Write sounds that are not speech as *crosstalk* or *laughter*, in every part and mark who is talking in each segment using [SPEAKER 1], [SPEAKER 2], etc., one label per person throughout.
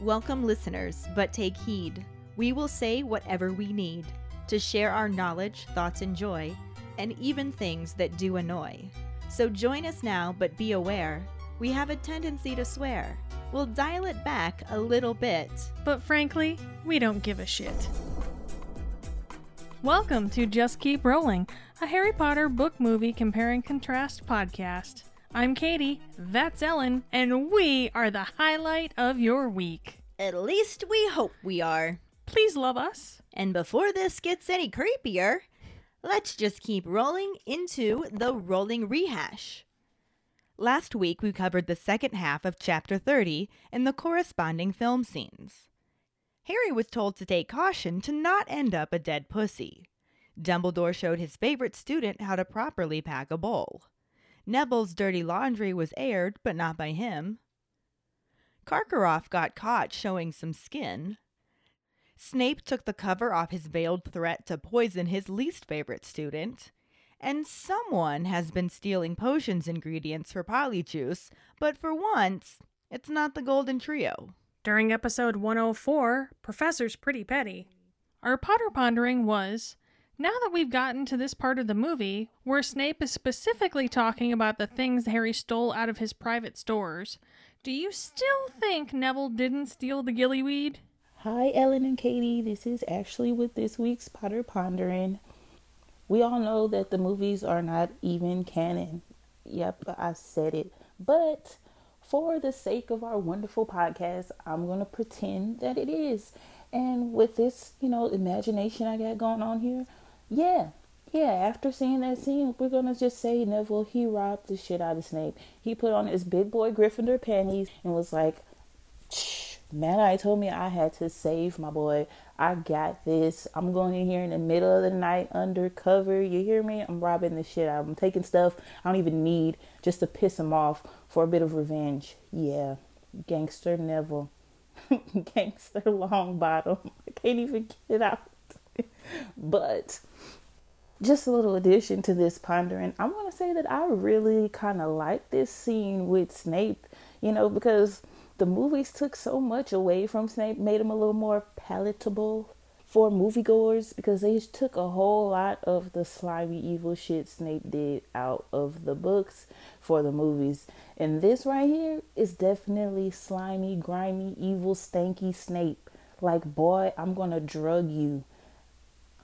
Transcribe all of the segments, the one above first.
[SPEAKER 1] Welcome, listeners, but take heed. We will say whatever we need to share our knowledge, thoughts, and joy, and even things that do annoy. So join us now, but be aware we have a tendency to swear. We'll dial it back a little bit.
[SPEAKER 2] But frankly, we don't give a shit. Welcome to Just Keep Rolling, a Harry Potter book movie compare and contrast podcast. I'm Katie, that's Ellen, and we are the highlight of your week.
[SPEAKER 1] At least we hope we are.
[SPEAKER 2] Please love us.
[SPEAKER 1] And before this gets any creepier, let's just keep rolling into the rolling rehash. Last week we covered the second half of chapter 30 and the corresponding film scenes. Harry was told to take caution to not end up a dead pussy. Dumbledore showed his favorite student how to properly pack a bowl. Neville's dirty laundry was aired, but not by him. Karkaroff got caught showing some skin. Snape took the cover off his veiled threat to poison his least favorite student. And someone has been stealing potions ingredients for Polyjuice, but for once, it's not the Golden Trio.
[SPEAKER 2] During episode 104, Professor's Pretty Petty, our Potter pondering was now that we've gotten to this part of the movie, where Snape is specifically talking about the things Harry stole out of his private stores, do you still think Neville didn't steal the gillyweed?
[SPEAKER 3] Hi, Ellen and Katie. This is Ashley with this week's Potter Pondering. We all know that the movies are not even canon. Yep, I said it. But for the sake of our wonderful podcast, I'm going to pretend that it is. And with this, you know, imagination I got going on here, yeah, yeah, after seeing that scene, we're gonna just say Neville he robbed the shit out of Snape. He put on his big boy Gryffindor panties and was like, "Man, I told me I had to save my boy. I got this. I'm going in here in the middle of the night undercover. You hear me? I'm robbing the shit out. I'm taking stuff I don't even need just to piss him off for a bit of revenge. Yeah, gangster Neville, *laughs* gangster Longbottom. I can't even get it out." But just a little addition to this pondering, I want to say that I really kind of like this scene with Snape, you know, because the movies took so much away from Snape, made him a little more palatable for moviegoers because they took a whole lot of the slimy evil shit Snape did out of the books for the movies. And this right here is definitely slimy, grimy, evil, stanky Snape. Like, boy, I'm gonna drug you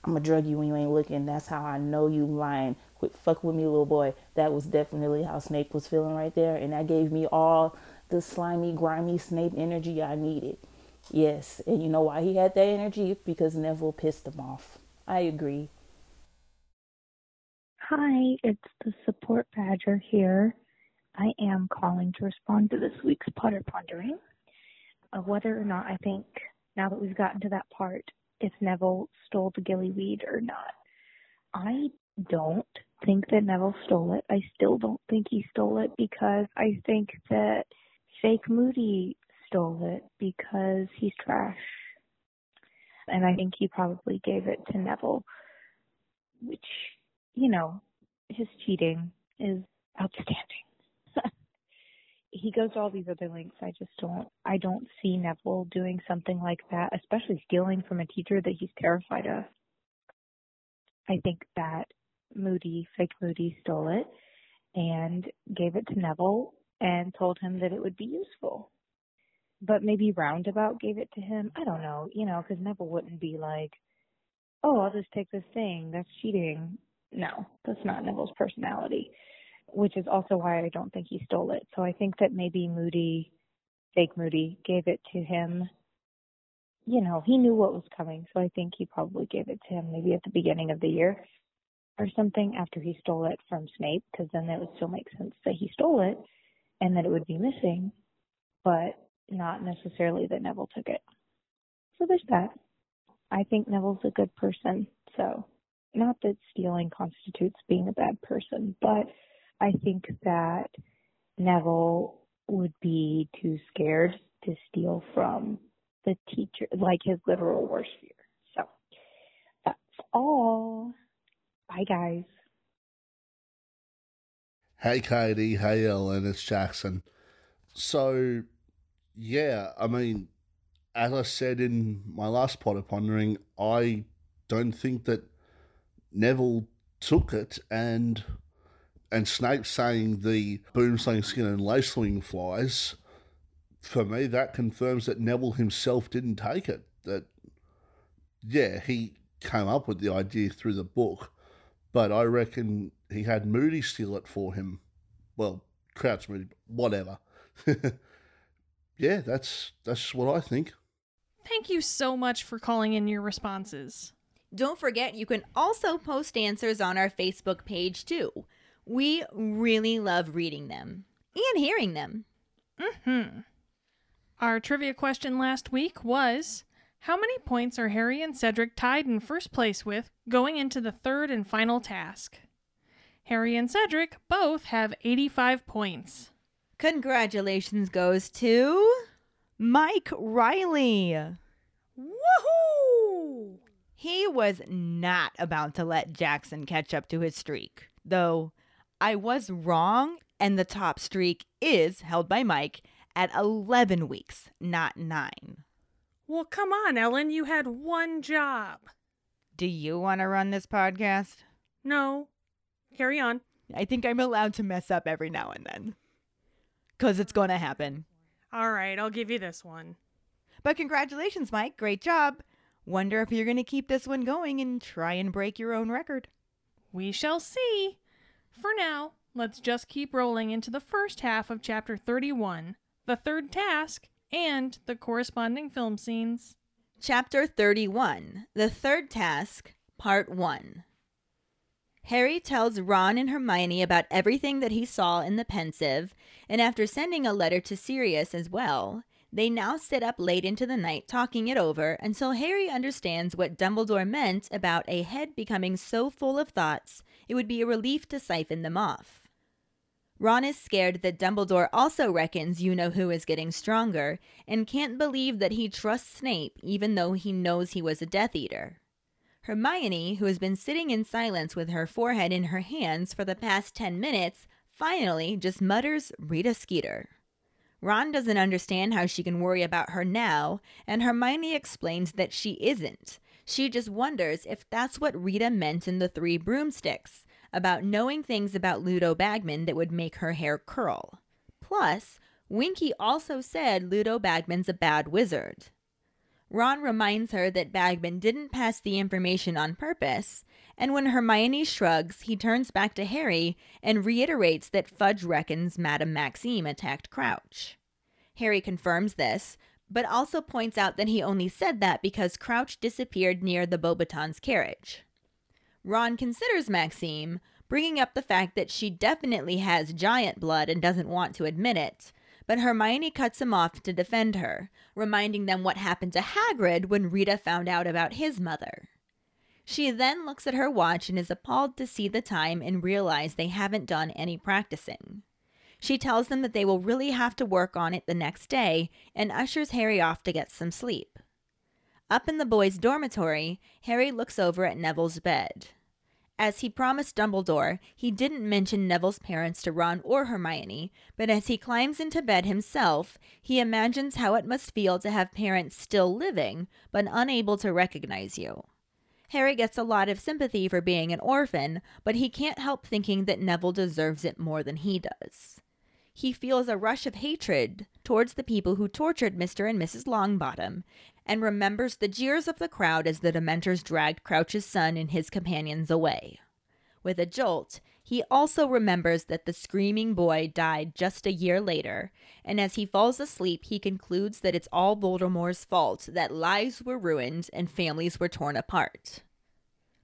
[SPEAKER 3] I'm gonna drug you when you ain't looking. That's how I know you lying. Quit fuck with me, little boy. That was definitely how Snape was feeling right there, and that gave me all the slimy, grimy Snape energy I needed. Yes, and you know why he had that energy? Because Neville pissed him off. I agree.
[SPEAKER 4] Hi, it's the support badger here. I am calling to respond to this week's Potter Pondering of whether or not I think, now that we've gotten to that part, if Neville stole the gillyweed or not. I don't think that Neville stole it. I still don't think he stole it because I think that fake Moody stole it because he's trash. And I think he probably gave it to Neville, which, you know, his cheating is outstanding he goes to all these other links. I just don't I don't see Neville doing something like that, especially stealing from a teacher that he's terrified of. I think that Moody, fake Moody, stole it and gave it to Neville and told him that it would be useful. But maybe Roundabout gave it to him. I don't know, you know, because Neville wouldn't be like, oh, I'll just take this thing. That's cheating. No, that's not Neville's personality which is also why I don't think he stole it. So I think that maybe Moody, fake Moody, gave it to him. You know, he knew what was coming, so I think he probably gave it to him maybe at the beginning of the year or something after he stole it from Snape, because then it would still make sense that he stole it and that it would be missing, but not necessarily that Neville took it. So there's that. I think Neville's a good person, so not that stealing constitutes being a bad person, but I think that Neville would be too scared to steal from the teacher, like his literal worst fear. So that's all. Bye, guys.
[SPEAKER 5] Hey, Katie. Hey, Ellen. It's Jackson. So, yeah, I mean, as I said in my last Potter Pondering, I don't think that Neville took it and and Snape saying the boomslang skin and lacewing flies, for me that confirms that Neville himself didn't take it. That yeah, he came up with the idea through the book, but I reckon he had Moody steal it for him. Well, Crouch Moody, whatever. *laughs* yeah, that's that's what I think.
[SPEAKER 2] Thank you so much for calling in your responses.
[SPEAKER 1] Don't forget, you can also post answers on our Facebook page too. We really love reading them and hearing them.
[SPEAKER 2] Mm-hmm. Our trivia question last week was How many points are Harry and Cedric tied in first place with going into the third and final task? Harry and Cedric both have 85 points.
[SPEAKER 1] Congratulations goes to Mike Riley.
[SPEAKER 2] Woohoo!
[SPEAKER 1] He was not about to let Jackson catch up to his streak, though I was wrong, and the top streak is held by Mike at 11 weeks, not nine.
[SPEAKER 2] Well, come on, Ellen. You had one job.
[SPEAKER 1] Do you want to run this podcast?
[SPEAKER 2] No. Carry on.
[SPEAKER 1] I think I'm allowed to mess up every now and then. Because it's going to happen.
[SPEAKER 2] All right, I'll give you this one.
[SPEAKER 1] But congratulations, Mike. Great job. Wonder if you're going to keep this one going and try and break your own record.
[SPEAKER 2] We shall see. For now, let's just keep rolling into the first half of Chapter 31, the third task, and the corresponding film scenes.
[SPEAKER 1] Chapter 31 The Third Task, Part 1. Harry tells Ron and Hermione about everything that he saw in the Pensieve, and after sending a letter to Sirius as well, they now sit up late into the night talking it over until Harry understands what Dumbledore meant about a head becoming so full of thoughts it would be a relief to siphon them off. Ron is scared that Dumbledore also reckons you know who is getting stronger and can't believe that he trusts Snape even though he knows he was a Death Eater. Hermione, who has been sitting in silence with her forehead in her hands for the past 10 minutes, finally just mutters Rita Skeeter. Ron doesn't understand how she can worry about her now, and Hermione explains that she isn't. She just wonders if that's what Rita meant in the Three Broomsticks about knowing things about Ludo Bagman that would make her hair curl. Plus, Winky also said Ludo Bagman's a bad wizard. Ron reminds her that Bagman didn't pass the information on purpose, and when Hermione shrugs, he turns back to Harry and reiterates that Fudge reckons Madame Maxime attacked Crouch. Harry confirms this, but also points out that he only said that because Crouch disappeared near the Beauxbatons carriage. Ron considers Maxime, bringing up the fact that she definitely has giant blood and doesn't want to admit it, but Hermione cuts him off to defend her, reminding them what happened to Hagrid when Rita found out about his mother. She then looks at her watch and is appalled to see the time and realize they haven't done any practicing. She tells them that they will really have to work on it the next day and ushers Harry off to get some sleep. Up in the boys' dormitory, Harry looks over at Neville's bed. As he promised Dumbledore, he didn't mention Neville's parents to Ron or Hermione, but as he climbs into bed himself, he imagines how it must feel to have parents still living, but unable to recognize you. Harry gets a lot of sympathy for being an orphan, but he can't help thinking that Neville deserves it more than he does. He feels a rush of hatred towards the people who tortured Mr. and Mrs. Longbottom and remembers the jeers of the crowd as the Dementors dragged Crouch's son and his companions away. With a jolt, he also remembers that the screaming boy died just a year later, and as he falls asleep, he concludes that it's all Voldemort's fault that lives were ruined and families were torn apart.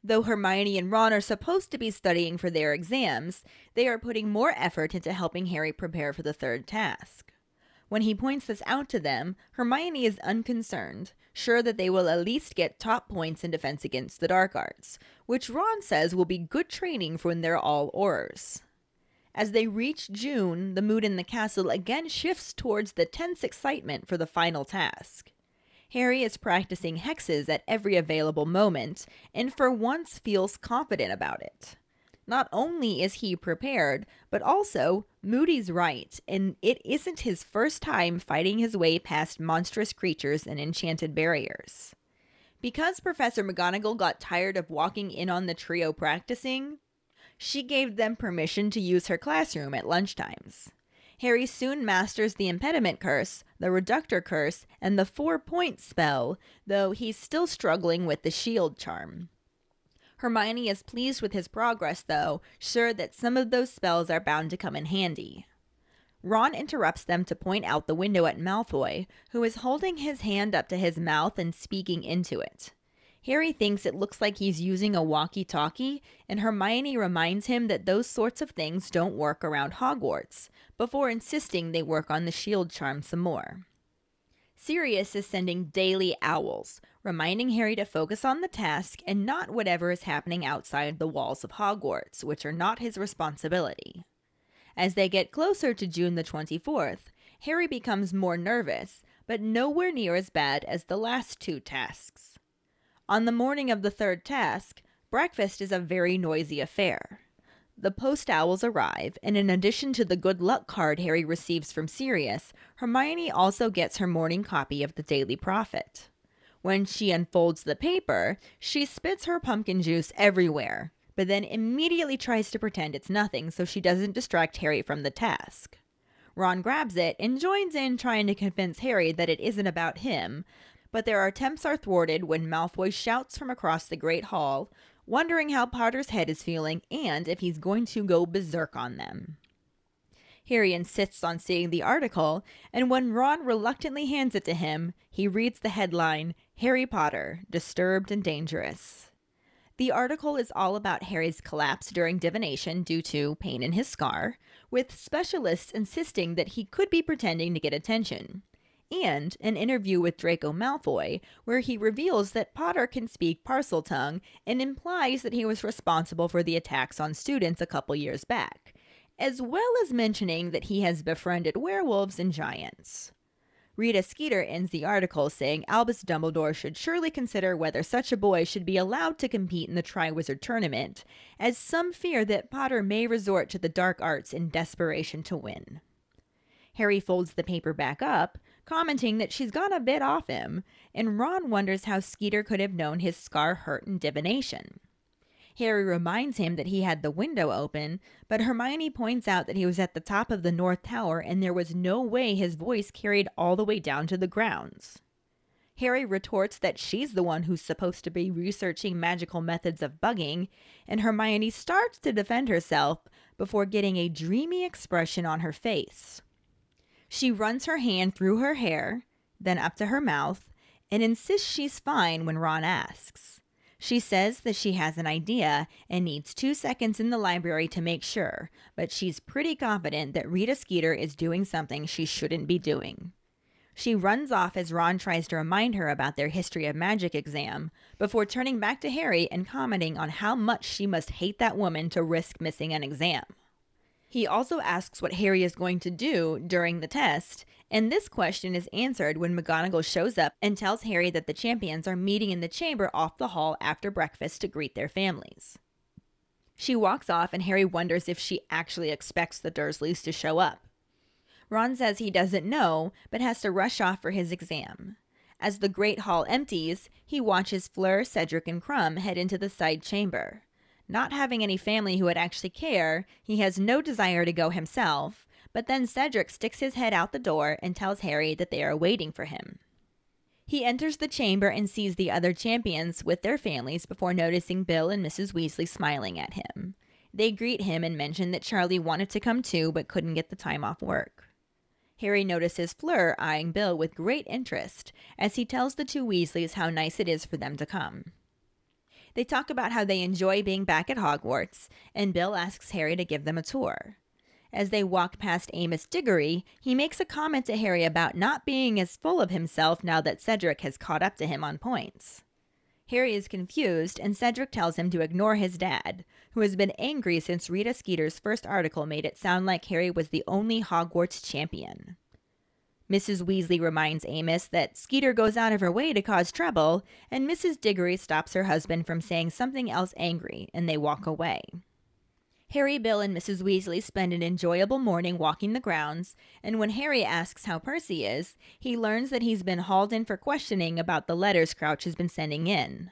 [SPEAKER 1] Though Hermione and Ron are supposed to be studying for their exams, they are putting more effort into helping Harry prepare for the third task. When he points this out to them, Hermione is unconcerned, sure that they will at least get top points in defense against the dark arts, which Ron says will be good training for when they're all Aurors. As they reach June, the mood in the castle again shifts towards the tense excitement for the final task. Harry is practicing hexes at every available moment, and for once feels confident about it. Not only is he prepared, but also Moody's right, and it isn't his first time fighting his way past monstrous creatures and enchanted barriers. Because Professor McGonagall got tired of walking in on the trio practicing, she gave them permission to use her classroom at lunchtimes. Harry soon masters the impediment curse, the reductor curse, and the four point spell, though he's still struggling with the shield charm. Hermione is pleased with his progress, though, sure that some of those spells are bound to come in handy. Ron interrupts them to point out the window at Malfoy, who is holding his hand up to his mouth and speaking into it. Harry thinks it looks like he's using a walkie talkie, and Hermione reminds him that those sorts of things don't work around Hogwarts, before insisting they work on the shield charm some more. Sirius is sending daily owls, reminding Harry to focus on the task and not whatever is happening outside the walls of Hogwarts, which are not his responsibility. As they get closer to June the 24th, Harry becomes more nervous, but nowhere near as bad as the last two tasks. On the morning of the third task, breakfast is a very noisy affair. The post owls arrive, and in addition to the good luck card Harry receives from Sirius, Hermione also gets her morning copy of the Daily Prophet. When she unfolds the paper, she spits her pumpkin juice everywhere, but then immediately tries to pretend it's nothing so she doesn't distract Harry from the task. Ron grabs it and joins in trying to convince Harry that it isn't about him, but their attempts are thwarted when Malfoy shouts from across the Great Hall, wondering how Potter's head is feeling and if he's going to go berserk on them. Harry insists on seeing the article, and when Ron reluctantly hands it to him, he reads the headline Harry Potter, Disturbed and Dangerous. The article is all about Harry's collapse during divination due to pain in his scar, with specialists insisting that he could be pretending to get attention and an interview with Draco Malfoy, where he reveals that Potter can speak Parseltongue and implies that he was responsible for the attacks on students a couple years back, as well as mentioning that he has befriended werewolves and giants. Rita Skeeter ends the article saying Albus Dumbledore should surely consider whether such a boy should be allowed to compete in the Triwizard Tournament, as some fear that Potter may resort to the dark arts in desperation to win. Harry folds the paper back up, commenting that she's gone a bit off him, and Ron wonders how Skeeter could have known his scar hurt in divination. Harry reminds him that he had the window open, but Hermione points out that he was at the top of the North Tower and there was no way his voice carried all the way down to the grounds. Harry retorts that she's the one who's supposed to be researching magical methods of bugging, and Hermione starts to defend herself before getting a dreamy expression on her face. She runs her hand through her hair, then up to her mouth, and insists she's fine when Ron asks. She says that she has an idea and needs two seconds in the library to make sure, but she's pretty confident that Rita Skeeter is doing something she shouldn't be doing. She runs off as Ron tries to remind her about their history of magic exam, before turning back to Harry and commenting on how much she must hate that woman to risk missing an exam. He also asks what Harry is going to do during the test, and this question is answered when McGonagall shows up and tells Harry that the champions are meeting in the chamber off the hall after breakfast to greet their families. She walks off, and Harry wonders if she actually expects the Dursleys to show up. Ron says he doesn't know, but has to rush off for his exam. As the Great Hall empties, he watches Fleur, Cedric, and Krum head into the side chamber. Not having any family who would actually care, he has no desire to go himself, but then Cedric sticks his head out the door and tells Harry that they are waiting for him. He enters the chamber and sees the other champions with their families before noticing Bill and Mrs. Weasley smiling at him. They greet him and mention that Charlie wanted to come too but couldn't get the time off work. Harry notices Fleur eyeing Bill with great interest as he tells the two Weasleys how nice it is for them to come. They talk about how they enjoy being back at Hogwarts, and Bill asks Harry to give them a tour. As they walk past Amos Diggory, he makes a comment to Harry about not being as full of himself now that Cedric has caught up to him on points. Harry is confused, and Cedric tells him to ignore his dad, who has been angry since Rita Skeeter's first article made it sound like Harry was the only Hogwarts champion. Mrs. Weasley reminds Amos that Skeeter goes out of her way to cause trouble, and Mrs. Diggory stops her husband from saying something else angry, and they walk away. Harry, Bill, and Mrs. Weasley spend an enjoyable morning walking the grounds, and when Harry asks how Percy is, he learns that he's been hauled in for questioning about the letters Crouch has been sending in.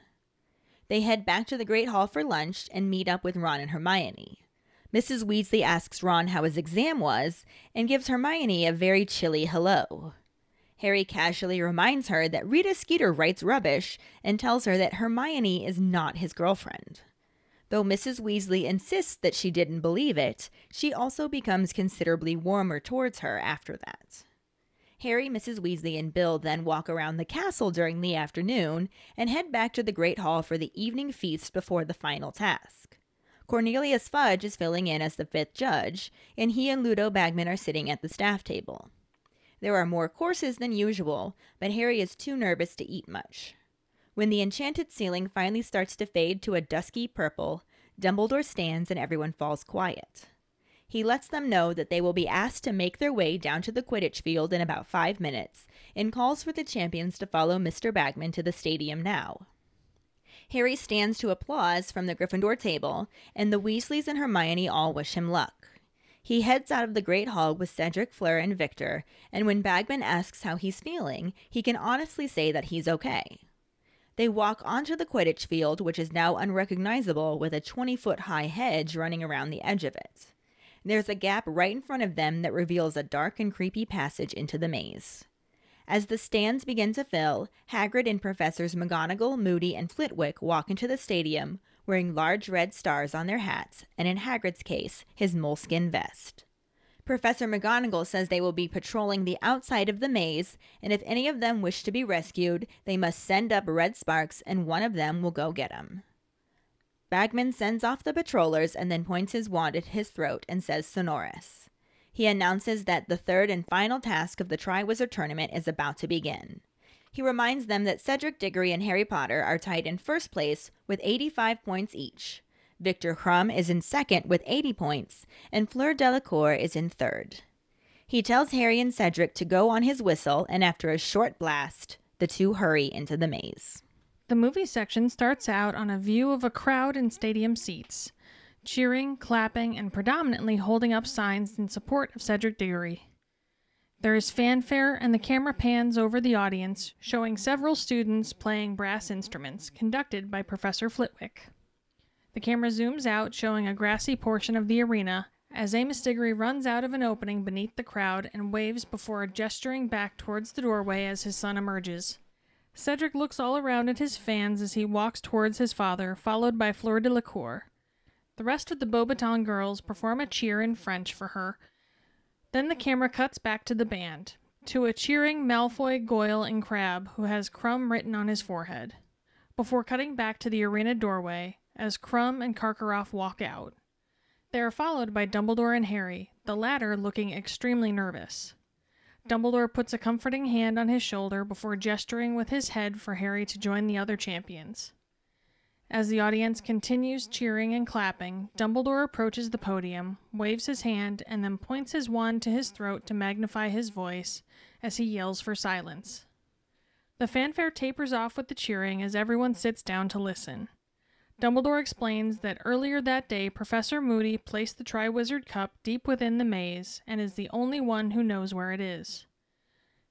[SPEAKER 1] They head back to the Great Hall for lunch and meet up with Ron and Hermione. Mrs. Weasley asks Ron how his exam was and gives Hermione a very chilly hello. Harry casually reminds her that Rita Skeeter writes rubbish and tells her that Hermione is not his girlfriend. Though Mrs. Weasley insists that she didn't believe it, she also becomes considerably warmer towards her after that. Harry, Mrs. Weasley, and Bill then walk around the castle during the afternoon and head back to the Great Hall for the evening feast before the final task. Cornelius Fudge is filling in as the fifth judge, and he and Ludo Bagman are sitting at the staff table. There are more courses than usual, but Harry is too nervous to eat much. When the enchanted ceiling finally starts to fade to a dusky purple, Dumbledore stands and everyone falls quiet. He lets them know that they will be asked to make their way down to the Quidditch field in about five minutes and calls for the champions to follow Mr. Bagman to the stadium now. Harry stands to applause from the Gryffindor table, and the Weasleys and Hermione all wish him luck. He heads out of the Great Hall with Cedric, Fleur, and Viktor, and when Bagman asks how he's feeling, he can honestly say that he's okay. They walk onto the Quidditch field, which is now unrecognizable with a 20 foot high hedge running around the edge of it. There's a gap right in front of them that reveals a dark and creepy passage into the maze. As the stands begin to fill, Hagrid and Professors McGonagall, Moody, and Flitwick walk into the stadium, wearing large red stars on their hats, and in Hagrid's case, his moleskin vest. Professor McGonagall says they will be patrolling the outside of the maze, and if any of them wish to be rescued, they must send up red sparks and one of them will go get 'em. Bagman sends off the patrollers and then points his wand at his throat and says Sonorus. He announces that the third and final task of the Triwizard Tournament is about to begin. He reminds them that Cedric Diggory and Harry Potter are tied in first place with 85 points each. Viktor Krum is in second with 80 points, and Fleur Delacour is in third. He tells Harry and Cedric to go on his whistle, and after a short blast, the two hurry into the maze.
[SPEAKER 2] The movie section starts out on a view of a crowd in stadium seats, cheering, clapping, and predominantly holding up signs in support of Cedric Diggory. There is fanfare, and the camera pans over the audience, showing several students playing brass instruments, conducted by Professor Flitwick. The camera zooms out, showing a grassy portion of the arena, as Amos Diggory runs out of an opening beneath the crowd and waves before gesturing back towards the doorway as his son emerges. Cedric looks all around at his fans as he walks towards his father, followed by Fleur Delacour. The rest of the Beauxbaton girls perform a cheer in French for her. Then the camera cuts back to the band, to a cheering Malfoy, Goyle, and Crabbe, who has Krum written on his forehead. Before cutting back to the arena doorway, as Krum and Karkaroff walk out. They are followed by Dumbledore and Harry, the latter looking extremely nervous. Dumbledore puts a comforting hand on his shoulder before gesturing with his head for Harry to join the other champions. As the audience continues cheering and clapping, Dumbledore approaches the podium, waves his hand, and then points his wand to his throat to magnify his voice as he yells for silence. The fanfare tapers off with the cheering as everyone sits down to listen. Dumbledore explains that earlier that day, Professor Moody placed the Triwizard Cup deep within the maze and is the only one who knows where it is.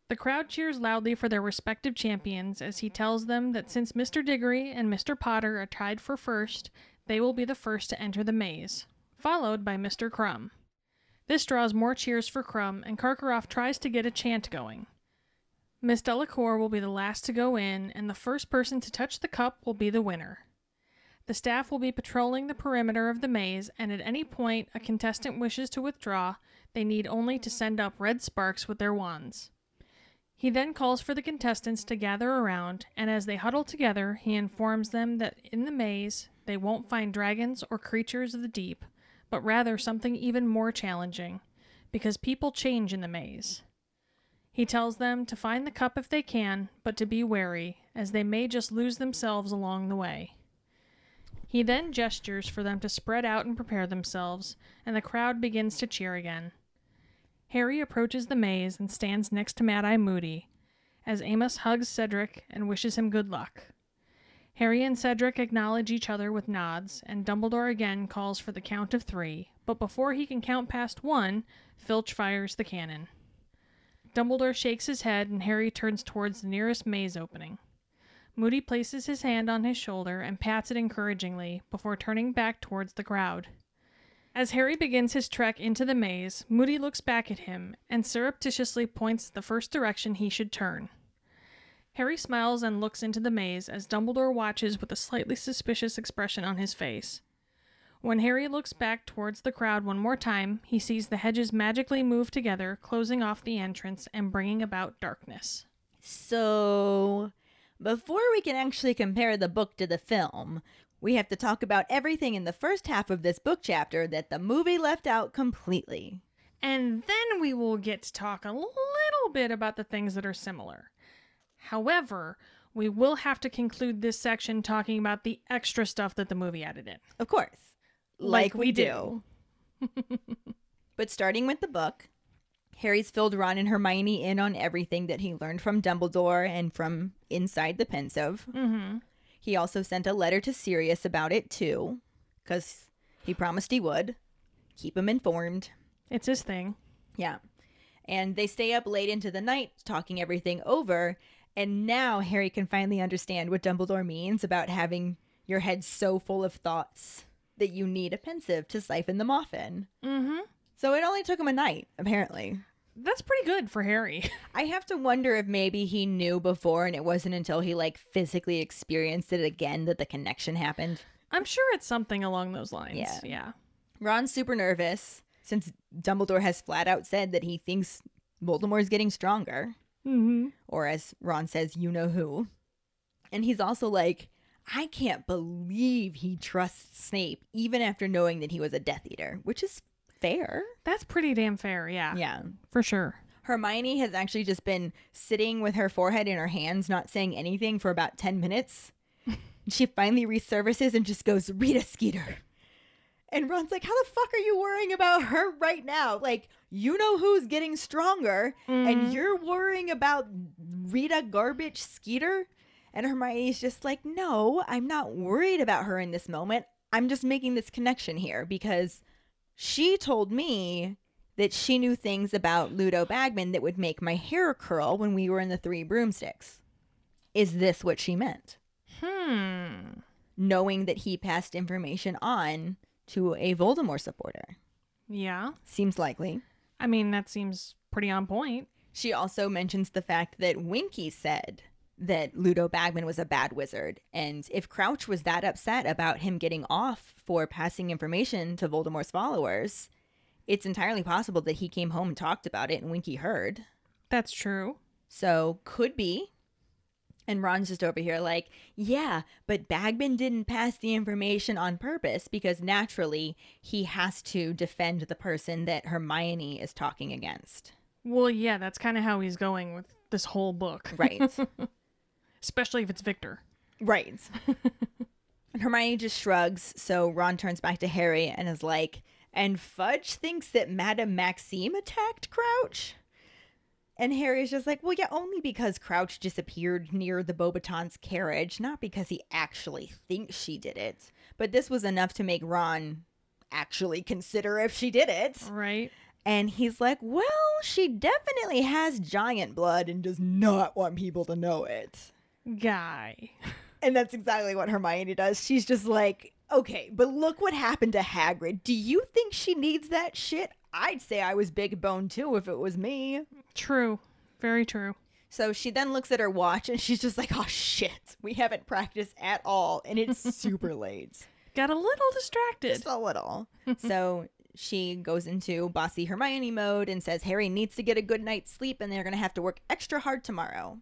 [SPEAKER 2] The crowd cheers loudly for their respective champions as he tells them that since Mr. Diggory and Mr. Potter are tied for first, they will be the first to enter the maze, followed by Mr. Krum. This draws more cheers for Krum, and Karkaroff tries to get a chant going. Miss Delacour will be the last to go in, and the first person to touch the cup will be the winner. The staff will be patrolling the perimeter of the maze, and at any point a contestant wishes to withdraw, they need only to send up red sparks with their wands. He then calls for the contestants to gather around, and as they huddle together, he informs them that in the maze they won't find dragons or creatures of the deep, but rather something even more challenging, because people change in the maze. He tells them to find the cup if they can, but to be wary, as they may just lose themselves along the way. He then gestures for them to spread out and prepare themselves, and the crowd begins to cheer again. Harry approaches the maze and stands next to Mad Eye Moody, as Amos hugs Cedric and wishes him good luck. Harry and Cedric acknowledge each other with nods, and Dumbledore again calls for the count of three, but before he can count past one, Filch fires the cannon. Dumbledore shakes his head, and Harry turns towards the nearest maze opening. Moody places his hand on his shoulder and pats it encouragingly before turning back towards the crowd. As Harry begins his trek into the maze, Moody looks back at him and surreptitiously points the first direction he should turn. Harry smiles and looks into the maze as Dumbledore watches with a slightly suspicious expression on his face. When Harry looks back towards the crowd one more time, he sees the hedges magically move together, closing off the entrance and bringing about darkness.
[SPEAKER 1] So, before we can actually compare the book to the film, we have to talk about everything in the first half of this book chapter that the movie left out completely.
[SPEAKER 2] And then we will get to talk a little bit about the things that are similar. However, we will have to conclude this section talking about the extra stuff that the movie added in.
[SPEAKER 1] Of course.
[SPEAKER 2] Like we do. *laughs*
[SPEAKER 1] But starting with the book, Harry's filled Ron and Hermione in on everything that he learned from Dumbledore and from inside the Pensieve.
[SPEAKER 2] Mm-hmm.
[SPEAKER 1] He also sent a letter to Sirius about it too, because he promised he would. Keep him informed.
[SPEAKER 2] It's his thing.
[SPEAKER 1] Yeah. And they stay up late into the night talking everything over. And now Harry can finally understand what Dumbledore means about having your head so full of thoughts that you need a Pensieve to siphon them off in.
[SPEAKER 2] Mm-hmm.
[SPEAKER 1] So it only took him a night, apparently.
[SPEAKER 2] That's pretty good for Harry. *laughs*
[SPEAKER 1] I have to wonder if maybe he knew before and it wasn't until he like physically experienced it again that the connection happened.
[SPEAKER 2] I'm sure it's something along those lines.
[SPEAKER 1] Yeah.
[SPEAKER 2] Yeah.
[SPEAKER 1] Ron's super nervous since Dumbledore has flat out said that he thinks Voldemort's getting stronger.
[SPEAKER 2] Mm-hmm.
[SPEAKER 1] or as Ron says, you know who. And he's also like, I can't believe he trusts Snape even after knowing that he was a Death Eater, which is fair.
[SPEAKER 2] That's pretty damn fair. Yeah.
[SPEAKER 1] Yeah.
[SPEAKER 2] For sure.
[SPEAKER 1] Hermione has actually just been sitting with her forehead in her hands, not saying anything for about 10 minutes. *laughs* she finally resurfaces and just goes, Rita Skeeter. And Ron's like, How the fuck are you worrying about her right now? Like, you know who's getting stronger, and mm. you're worrying about Rita Garbage Skeeter? And Hermione's just like, No, I'm not worried about her in this moment. I'm just making this connection here because she told me that she knew things about Ludo Bagman that would make my hair curl when we were in the Three Broomsticks. Is this what she meant?
[SPEAKER 2] Hmm.
[SPEAKER 1] Knowing that he passed information on to a Voldemort supporter.
[SPEAKER 2] Yeah.
[SPEAKER 1] Seems likely.
[SPEAKER 2] I mean, that seems pretty on point.
[SPEAKER 1] She also mentions the fact that Winky said that Ludo Bagman was a bad wizard. And if Crouch was that upset about him getting off for passing information to Voldemort's followers, it's entirely possible that he came home and talked about it and Winky heard.
[SPEAKER 2] That's true.
[SPEAKER 1] So could be. And Ron's just over here like, yeah, but Bagman didn't pass the information on purpose because naturally he has to defend the person that Hermione is talking against.
[SPEAKER 2] Well, yeah, that's kind of how he's going with this whole book.
[SPEAKER 1] Right. *laughs*
[SPEAKER 2] Especially if it's Viktor.
[SPEAKER 1] right. *laughs* and Hermione just shrugs, so Ron turns back to Harry and is like, and Fudge thinks that Madame Maxime attacked Crouch? And Harry's just like, well, yeah, only because Crouch disappeared near the Beauxbaton's carriage, not because he actually thinks she did it. But this was enough to make Ron actually consider if she did it.
[SPEAKER 2] Right?
[SPEAKER 1] And he's like, well, she definitely has giant blood and does not want people to know it.
[SPEAKER 2] Guy.
[SPEAKER 1] And that's exactly what Hermione does. She's just like, okay, but look what happened to Hagrid. Do you think she needs that shit? I'd say I was big bone too if it was me.
[SPEAKER 2] True. Very true.
[SPEAKER 1] So she then looks at her watch and she's just like, oh shit, we haven't practiced at all. And it's *laughs* super late.
[SPEAKER 2] Got a little distracted.
[SPEAKER 1] Just a little. so she goes into bossy Hermione mode and says Harry needs to get a good night's sleep and they're going to have to work extra hard tomorrow.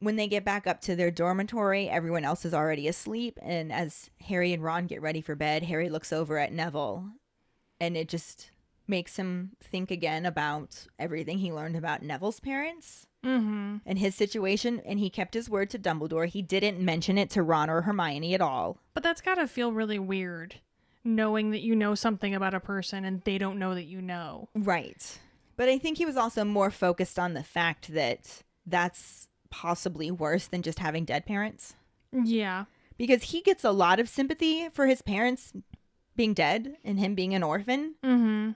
[SPEAKER 1] When they get back up to their dormitory, everyone else is already asleep. And as Harry and Ron get ready for bed, Harry looks over at Neville and it just makes him think again about everything he learned about Neville's parents
[SPEAKER 2] Mm-hmm.
[SPEAKER 1] and his situation. And he kept his word to Dumbledore. He didn't mention it to Ron or Hermione at all.
[SPEAKER 2] But that's got to feel really weird, knowing that you know something about a person and they don't know that you know.
[SPEAKER 1] Right. But I think he was also more focused on the fact that that's possibly worse than just having dead parents.
[SPEAKER 2] Yeah.
[SPEAKER 1] because he gets a lot of sympathy for his parents being dead and him being an orphan,
[SPEAKER 2] Mm-hmm.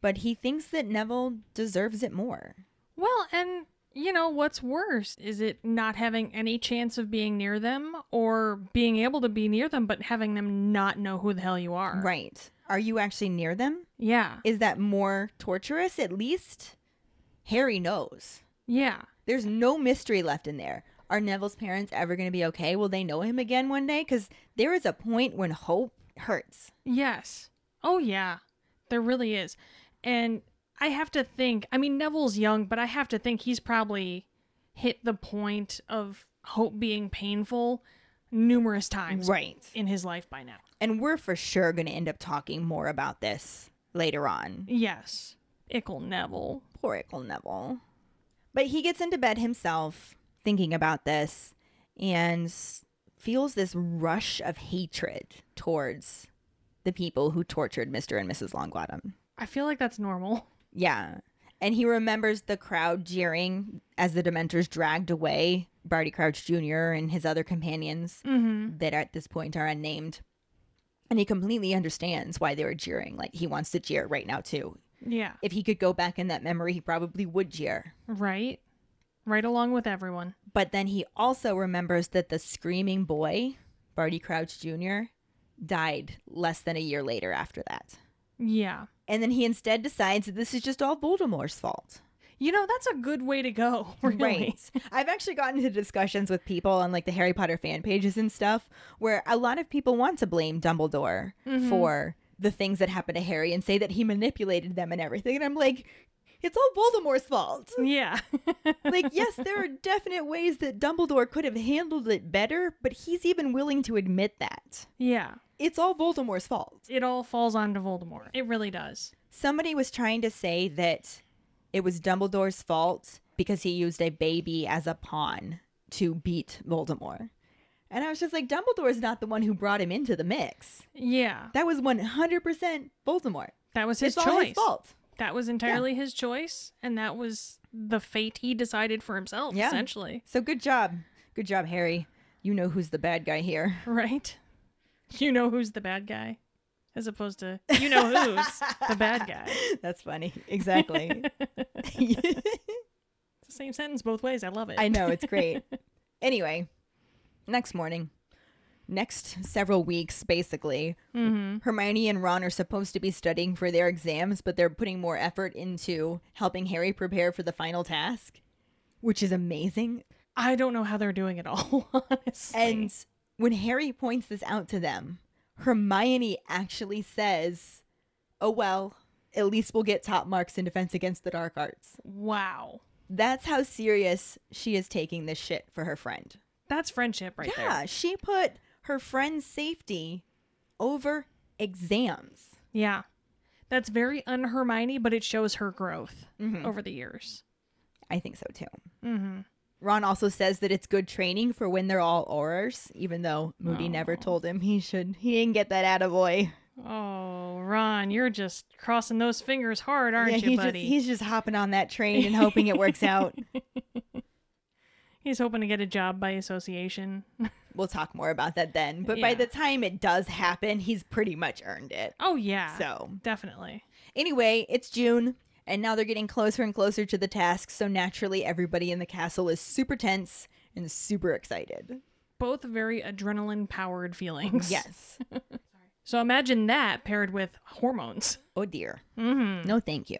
[SPEAKER 1] but he thinks that Neville deserves it more.
[SPEAKER 2] Well, and you know what's worse? Is it not having any chance of being near them or being able to be near them but having them not know who the hell you are?
[SPEAKER 1] Right. Are you actually near them?
[SPEAKER 2] Yeah.
[SPEAKER 1] Is that more torturous? At least Harry knows.
[SPEAKER 2] Yeah.
[SPEAKER 1] There's no mystery left in there. Are Neville's parents ever going to be okay? Will they know him again one day? Because there is a point when hope hurts.
[SPEAKER 2] Yes. Oh, yeah. There really is. And I have to think, I mean, Neville's young, but I have to think he's probably hit the point of hope being painful numerous times
[SPEAKER 1] Right.
[SPEAKER 2] in his life by now.
[SPEAKER 1] And we're for sure going to end up talking more about this later on.
[SPEAKER 2] Yes. Ickle Neville.
[SPEAKER 1] Poor Ickle Neville. But he gets into bed himself, thinking about this, and feels this rush of hatred towards the people who tortured Mr. and Mrs. Longbottom.
[SPEAKER 2] I feel like that's normal.
[SPEAKER 1] Yeah. And he remembers the crowd jeering as the Dementors dragged away Barty Crouch Jr. and his other companions
[SPEAKER 2] Mm-hmm.
[SPEAKER 1] that at this point are unnamed. And he completely understands why they were jeering. Like, he wants to jeer right now, too.
[SPEAKER 2] Yeah.
[SPEAKER 1] If he could go back in that memory, he probably would jeer.
[SPEAKER 2] Right. Right along with everyone.
[SPEAKER 1] But then he also remembers that the screaming boy, Barty Crouch Jr., died less than a year later after that.
[SPEAKER 2] Yeah.
[SPEAKER 1] And then he instead decides that this is just all Voldemort's fault.
[SPEAKER 2] You know, that's a good way to go, *laughs* really.
[SPEAKER 1] Right. I've actually gotten into discussions with people on like the Harry Potter fan pages and stuff where a lot of people want to blame Dumbledore mm-hmm. for the things that happened to Harry and say that he manipulated them and everything. And I'm like, it's all Voldemort's fault.
[SPEAKER 2] Yeah. *laughs*
[SPEAKER 1] like, yes, there are *laughs* definite ways that Dumbledore could have handled it better, but he's even willing to admit that.
[SPEAKER 2] yeah.
[SPEAKER 1] It's all Voldemort's fault.
[SPEAKER 2] It all falls onto Voldemort. It really does.
[SPEAKER 1] Somebody was trying to say that it was Dumbledore's fault because he used a baby as a pawn to beat Voldemort. And I was just like, Dumbledore's not the one who brought him into the mix.
[SPEAKER 2] Yeah.
[SPEAKER 1] That was 100% Voldemort.
[SPEAKER 2] That was his
[SPEAKER 1] it's
[SPEAKER 2] choice.
[SPEAKER 1] his fault.
[SPEAKER 2] That was entirely his choice, and that was the fate he decided for himself,
[SPEAKER 1] Yeah.
[SPEAKER 2] essentially.
[SPEAKER 1] So good job. Good job, Harry. You know who's the bad guy here. *laughs*
[SPEAKER 2] Right? You know who's the bad guy, as opposed to you know who's the bad guy. *laughs*
[SPEAKER 1] That's funny. Exactly. *laughs*
[SPEAKER 2] It's the same sentence both ways. I love it.
[SPEAKER 1] I know, it's great. anyway, next morning, next several weeks, basically,
[SPEAKER 2] Mm-hmm.
[SPEAKER 1] Hermione and Ron are supposed to be studying for their exams, but they're putting more effort into helping Harry prepare for the final task, which is amazing.
[SPEAKER 2] I don't know how they're doing it all, *laughs* honestly.
[SPEAKER 1] And when Harry points this out to them, Hermione actually says, Oh, well, at least we'll get top marks in Defense Against the Dark Arts.
[SPEAKER 2] wow,
[SPEAKER 1] That's how serious she is taking this shit for her friend.
[SPEAKER 2] That's friendship right
[SPEAKER 1] yeah,
[SPEAKER 2] there.
[SPEAKER 1] Yeah, she put her friend's safety over exams.
[SPEAKER 2] Yeah, that's very un Hermione, but it shows her growth
[SPEAKER 1] Mhm.
[SPEAKER 2] over the years.
[SPEAKER 1] I think so too.
[SPEAKER 2] Mm-hmm.
[SPEAKER 1] Ron also says that it's good training for when they're all aurors, even though Moody never told him he should. He didn't get that attaboy.
[SPEAKER 2] Oh, Ron, you're just crossing those fingers hard, aren't
[SPEAKER 1] yeah,
[SPEAKER 2] you,
[SPEAKER 1] he's
[SPEAKER 2] buddy?
[SPEAKER 1] Just, he's just hopping on that train and hoping it works out. *laughs*
[SPEAKER 2] He's hoping to get a job by association. *laughs*
[SPEAKER 1] We'll talk more about that then. But by the time it does happen, he's pretty much earned it.
[SPEAKER 2] oh yeah,
[SPEAKER 1] So,
[SPEAKER 2] definitely.
[SPEAKER 1] anyway, it's June, and now they're getting closer and closer to the task. So, naturally, everybody in the castle is super tense and super excited.
[SPEAKER 2] Both very adrenaline powered feelings.
[SPEAKER 1] Yes. *laughs*
[SPEAKER 2] So imagine that paired with hormones.
[SPEAKER 1] Oh, dear.
[SPEAKER 2] Mm-hmm.
[SPEAKER 1] No, thank you.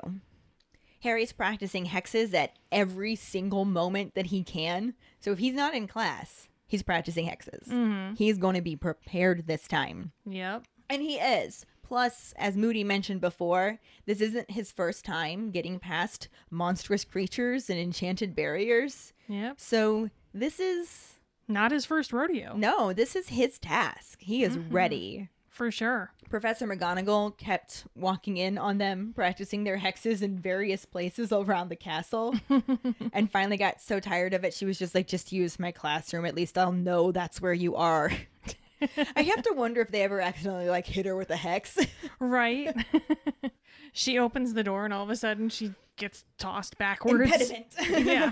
[SPEAKER 1] Harry's practicing hexes at every single moment that he can. So, if he's not in class, he's practicing hexes.
[SPEAKER 2] Mm-hmm.
[SPEAKER 1] He's going to be prepared this time.
[SPEAKER 2] Yep.
[SPEAKER 1] And he is. Plus, as Moody mentioned before, this isn't his first time getting past monstrous creatures and enchanted barriers.
[SPEAKER 2] Yep.
[SPEAKER 1] So, this is.
[SPEAKER 2] Not his first rodeo.
[SPEAKER 1] No, this is his task. He is ready.
[SPEAKER 2] For sure.
[SPEAKER 1] Professor McGonagall kept walking in on them, practicing their hexes in various places around the castle, *laughs* and finally got so tired of it, she was just like, just use my classroom. At least I'll know that's where you are. *laughs* I have to wonder if they ever accidentally like hit her with a hex.
[SPEAKER 2] Right. *laughs* she opens the door and all of a sudden she gets tossed backwards.
[SPEAKER 1] Impediment.
[SPEAKER 2] Yeah.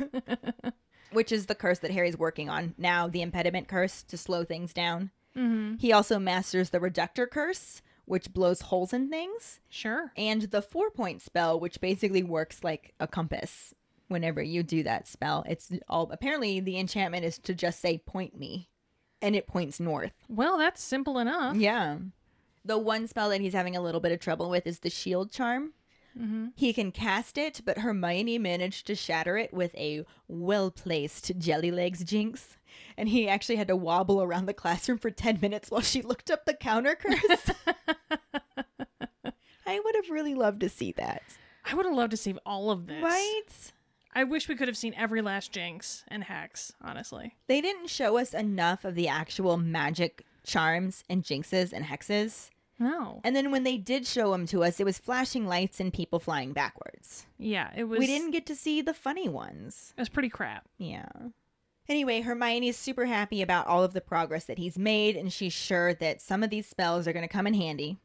[SPEAKER 1] which is the curse that Harry's working on now, the impediment curse to slow things down.
[SPEAKER 2] Mm-hmm.
[SPEAKER 1] He also masters the reductor curse, which blows holes in things,
[SPEAKER 2] Sure.
[SPEAKER 1] and the four point spell, which basically works like a compass. Whenever you do that spell, it's all apparently the enchantment is to just say point me, and it points north.
[SPEAKER 2] Well, that's simple enough.
[SPEAKER 1] Yeah. The one spell that he's having a little bit of trouble with is the shield charm. Mm-hmm. He can cast it, but Hermione managed to shatter it with a well placed jelly legs jinx. And he actually had to wobble around the classroom for 10 minutes while she looked up the counter curse. *laughs* I would have really loved to see that.
[SPEAKER 2] I would have loved to see all of this.
[SPEAKER 1] Right?
[SPEAKER 2] I wish we could have seen every last Jinx and Hex, honestly.
[SPEAKER 1] They didn't show us enough of the actual magic charms and jinxes and hexes.
[SPEAKER 2] No.
[SPEAKER 1] And then when they did show them to us, it was flashing lights and people flying backwards.
[SPEAKER 2] Yeah, it was.
[SPEAKER 1] we didn't get to see the funny ones.
[SPEAKER 2] It was pretty crap.
[SPEAKER 1] Yeah. Anyway, Hermione's super happy about all of the progress that he's made, and she's sure that some of these spells are going to come in handy.